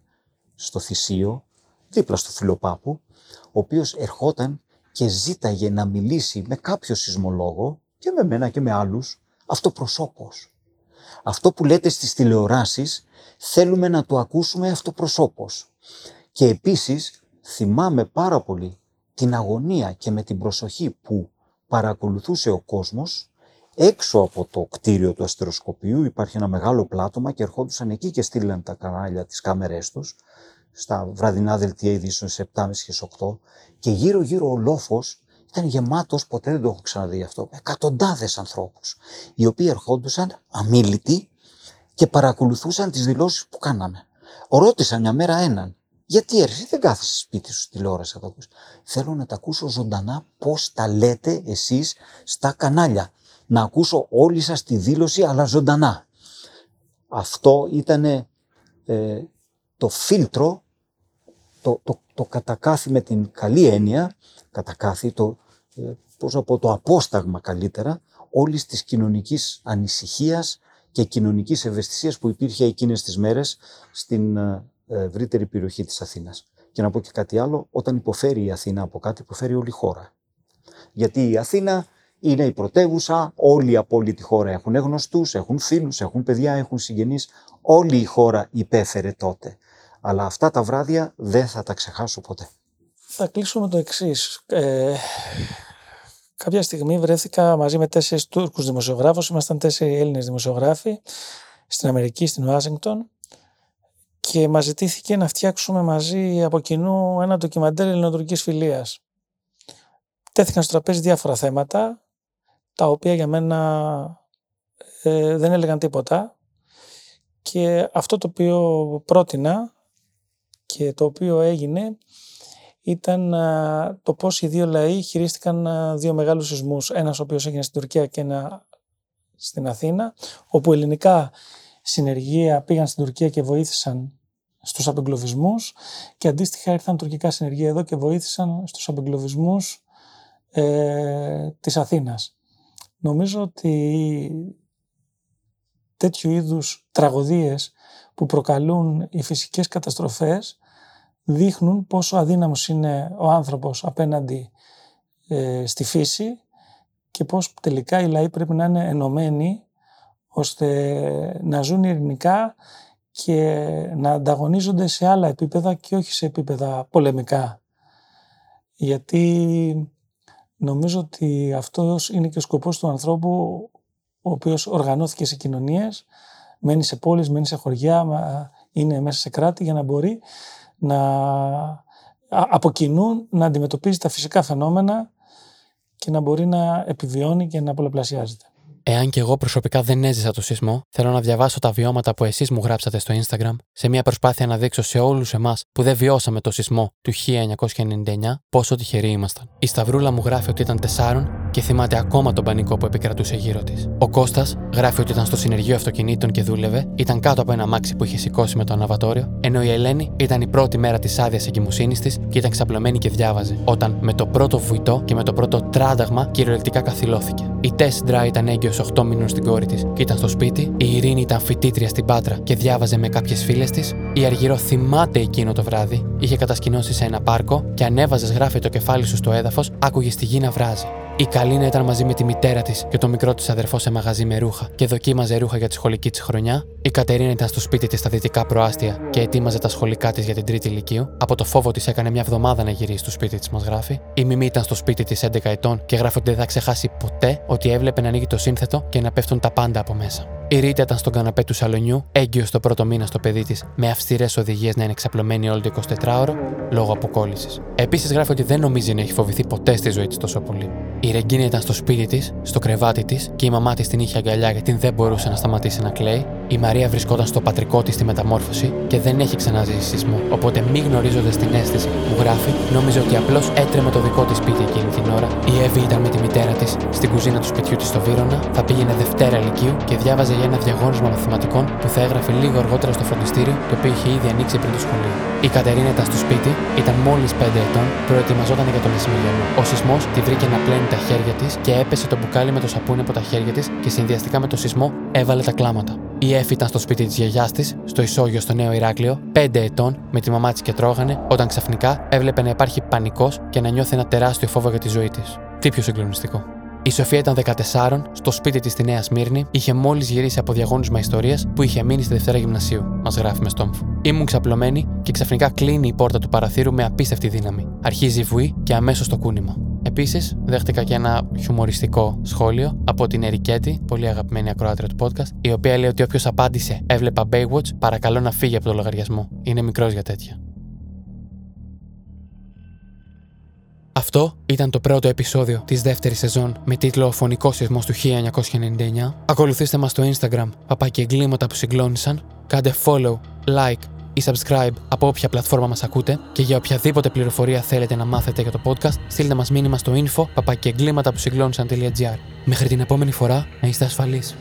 στο θυσίο, δίπλα στο φιλοπάπου, ο οποίος ερχόταν και ζήταγε να μιλήσει με κάποιο σεισμολόγο και με μένα και με άλλους αυτοπροσώπως. Αυτό που λέτε στις τηλεοράσεις θέλουμε να το ακούσουμε αυτοπροσώπως. Και επίσης θυμάμαι πάρα πολύ την αγωνία και με την προσοχή που παρακολουθούσε ο κόσμος έξω από το κτίριο του αστεροσκοπίου υπάρχει ένα μεγάλο πλάτωμα και ερχόντουσαν εκεί και στείλαν τα κανάλια τις κάμερές τους στα βραδινά δελτία ειδήσεων σε 7.30 και 8 και γύρω γύρω ο λόφος ήταν γεμάτος, ποτέ δεν το έχω ξαναδεί αυτό, εκατοντάδες ανθρώπους οι οποίοι ερχόντουσαν αμήλυτοι και παρακολουθούσαν τις δηλώσεις που κάναμε. Ρώτησα μια μέρα έναν, γιατί έρθει, δεν κάθεσαι σπίτι σου τηλεόραση να το ακούς. Θέλω να τα ακούσω ζωντανά πώς τα λέτε εσείς στα κανάλια. Να ακούσω όλη σας τη δήλωση αλλά ζωντανά. Αυτό ήταν ε, το φίλτρο, το, το, το κατακάθι με την καλή έννοια κατακάθι, το, ε, πώς να πω, το απόσταγμα καλύτερα όλης της κοινωνικής ανησυχίας και κοινωνικής ευαισθησίας που υπήρχε εκείνες τις μέρες στην ε, ευρύτερη περιοχή της Αθήνας. Και να πω και κάτι άλλο, όταν υποφέρει η Αθήνα από κάτι, υποφέρει όλη η χώρα. Γιατί η Αθήνα είναι η πρωτεύουσα, όλη η απόλυτη χώρα έχουν γνωστούς, έχουν φίλους, έχουν παιδιά, έχουν συγγενείς. Όλη η χώρα υπέφερε τότε. Αλλά αυτά τα βράδια δεν θα τα ξεχάσω ποτέ. Θα κλείσω με το εξής. Ε, κάποια στιγμή βρέθηκα μαζί με τέσσερις Τούρκους δημοσιογράφους, ήμασταν τέσσερις Έλληνες δημοσιογράφοι στην Αμερική, στην Ουάσιγκτον και μας ζητήθηκε να φτιάξουμε μαζί από κοινού ένα ντοκιμαντέρ ελληνοτουρκικής φιλίας. Τέθηκαν στο τραπέζι διάφορα θέματα, τα οποία για μένα ε, δεν έλεγαν τίποτα και αυτό το οποίο πρότεινα και το οποίο έγινε ήταν το πώς οι δύο λαοί χειρίστηκαν δύο μεγάλους σεισμούς. Ένας ο οποίος έγινε στην Τουρκία και ένα στην Αθήνα, όπου ελληνικά συνεργεία πήγαν στην Τουρκία και βοήθησαν στους απεγκλωβισμούς και αντίστοιχα ήρθαν τουρκικά συνεργεία εδώ και βοήθησαν στους απεγκλωβισμούς ε, της Αθήνας. Νομίζω ότι τέτοιου είδους τραγωδίες που προκαλούν οι φυσικές καταστροφές δείχνουν πόσο αδύναμος είναι ο άνθρωπος απέναντι ε, στη φύση και πώς τελικά οι λαοί πρέπει να είναι ενωμένοι ώστε να ζουν ειρηνικά και να ανταγωνίζονται σε άλλα επίπεδα και όχι σε επίπεδα πολεμικά. Γιατί νομίζω ότι αυτός είναι και ο σκοπός του ανθρώπου ο οποίος οργανώθηκε σε κοινωνίες, μένει σε πόλεις, μένει σε χωριά, είναι μέσα σε κράτη για να μπορεί να από κοινού να αντιμετωπίζει τα φυσικά φαινόμενα και να μπορεί να επιβιώνει και να πολλαπλασιάζεται. Εάν και εγώ προσωπικά δεν έζησα το σεισμό, θέλω να διαβάσω τα βιώματα που εσείς μου γράψατε στο Instagram, σε μια προσπάθεια να δείξω σε όλους εμάς που δεν βιώσαμε το σεισμό του 1999 πόσο τυχεροί ήμασταν. Η Σταυρούλα μου γράφει ότι ήταν 4 και θυμάται ακόμα τον πανικό που επικρατούσε γύρω της. Ο Κώστας γράφει ότι ήταν στο συνεργείο αυτοκινήτων και δούλευε, ήταν κάτω από ένα μάξι που είχε σηκώσει με το αναβατόριο, ενώ η Ελένη ήταν η πρώτη μέρα της άδειας εγκυμοσύνης της και ήταν ξαπλωμένη και διάβαζε, όταν με το πρώτο βουητό και με το πρώτο τράνταγμα κυριολεκτικά καθυλώθηκε. Η Τέσντρα ήταν έγκυος 8 μήνων στην κόρη της και ήταν στο σπίτι, η Ειρήνη ήταν φοιτήτρια στην Πάτρα και διάβαζε με κάποιες φίλες της, η Αργυρό θυμάται εκείνο το βράδυ, είχε κατασκηνώσει σε ένα πάρκο και ανέβαζε γράφει το κεφάλι σου στο έδαφος, άκουγες τη γη να βράζει. Η Καλίνα ήταν μαζί με τη μητέρα της και το μικρό της αδερφό σε μαγαζί με ρούχα και δοκίμαζε ρούχα για τη σχολική της χρονιά. Η Κατερίνα ήταν στο σπίτι της στα δυτικά προάστια και ετοίμαζε τα σχολικά της για την τρίτη ηλικίου. Από το φόβο της έκανε μια εβδομάδα να γυρίσει στο σπίτι της, μας γράφει. Η Μιμή ήταν στο σπίτι της 11 ετών και γράφει ότι δεν θα ξεχάσει ποτέ ότι έβλεπε να ανοίγει το σύνθετο και να πέφτουν τα πάντα από μέσα. Η Ρίτα ήταν στον καναπέ του σαλονιού, έγκυος το πρώτο μήνα στο παιδί της, με αυστηρές οδηγίες να είναι ξαπλωμένη όλο το 24ωρο λόγω αποκόλλησης. Επίσης γράφει ότι δεν νομίζει να έχει φοβηθεί ποτέ στη ζωή της τόσο πολύ. Η Ρεγκίνη ήταν στο σπίτι της, στο κρεβάτι της και η μαμά της την είχε αγκαλιά γιατί δεν μπορούσε να σταματήσει να κλαίει. Η Μαρία βρισκόταν στο πατρικό της στη μεταμόρφωση και δεν έχει ξαναζήσει σεισμό. Οπότε, μη γνωρίζοντας την αίσθηση που γράφει, νόμιζε ότι απλώς έτρεμε το δικό της σπίτι εκείνη την ώρα. Η Εύη ήταν με τη μητέρα της στην κουζίνα του σπιτιού της στο Βύρονα, θα πήγαινε Δευτέρα Λυκείου και διάβαζε για ένα διαγώνισμα μαθηματικών που θα έγραφε λίγο αργότερα στο φροντιστήριο, το οποίο είχε ήδη ανοίξει πριν το σχολείο. Η Κατερίνα ήταν στο σπίτι, ήταν μόλις 5 ετών, προετοιμαζόταν για το μεσημεριανό. Ο σεισμός τη βρήκε να πλένει τα χέρια της και έπεσε το μπουκάλι με το σαπούνι από τα χέρια της και συνδυαστικά με το σεισμό έβαλε τα κλάματα. Η Εφη ήταν στο σπίτι της γιαγιάς της, στο Ισόγειο στο Νέο Ηράκλειο, 5 ετών, με τη μαμά της και τρώγανε, όταν ξαφνικά έβλεπε να υπάρχει πανικός και να νιώθει ένα τεράστιο φόβο για τη ζωή της. Τι πιο συγκλονιστικό. Η Σοφία ήταν 14, στο σπίτι της στη Νέα Σμύρνη, είχε μόλις γυρίσει από διαγώνισμα ιστορίας που είχε μείνει στη Δευτέρα Γυμνασίου, μας γράφει με στόμφο. Ήμουν ξαπλωμένη και ξαφνικά κλείνει η πόρτα του παραθύρου με απίστευτη δύναμη. Αρχίζει η βουή και αμέσως το κούνημα. Επίσης, δέχτηκα και ένα χιουμοριστικό σχόλιο από την Ερικέτη, πολύ αγαπημένη ακροάτρια του podcast, η οποία λέει ότι όποιος απάντησε Έβλεπα Baywatch, παρακαλώ να φύγει από το λογαριασμό. Είναι μικρός για τέτοια. Αυτό ήταν το πρώτο επεισόδιο της δεύτερης σεζόν με τίτλο Ο Φωνικός Σεισμός του 1999. Ακολουθήστε μας στο Instagram, παπάκι εγκλήματα που συγκλώνησαν. Κάντε follow, like ή subscribe από όποια πλατφόρμα μας ακούτε και για οποιαδήποτε πληροφορία θέλετε να μάθετε για το podcast, στείλτε μας μήνυμα στο info παπάκι εγκλήματα που συγκλώνησαν.gr. Μέχρι την επόμενη φορά να είστε ασφαλείς.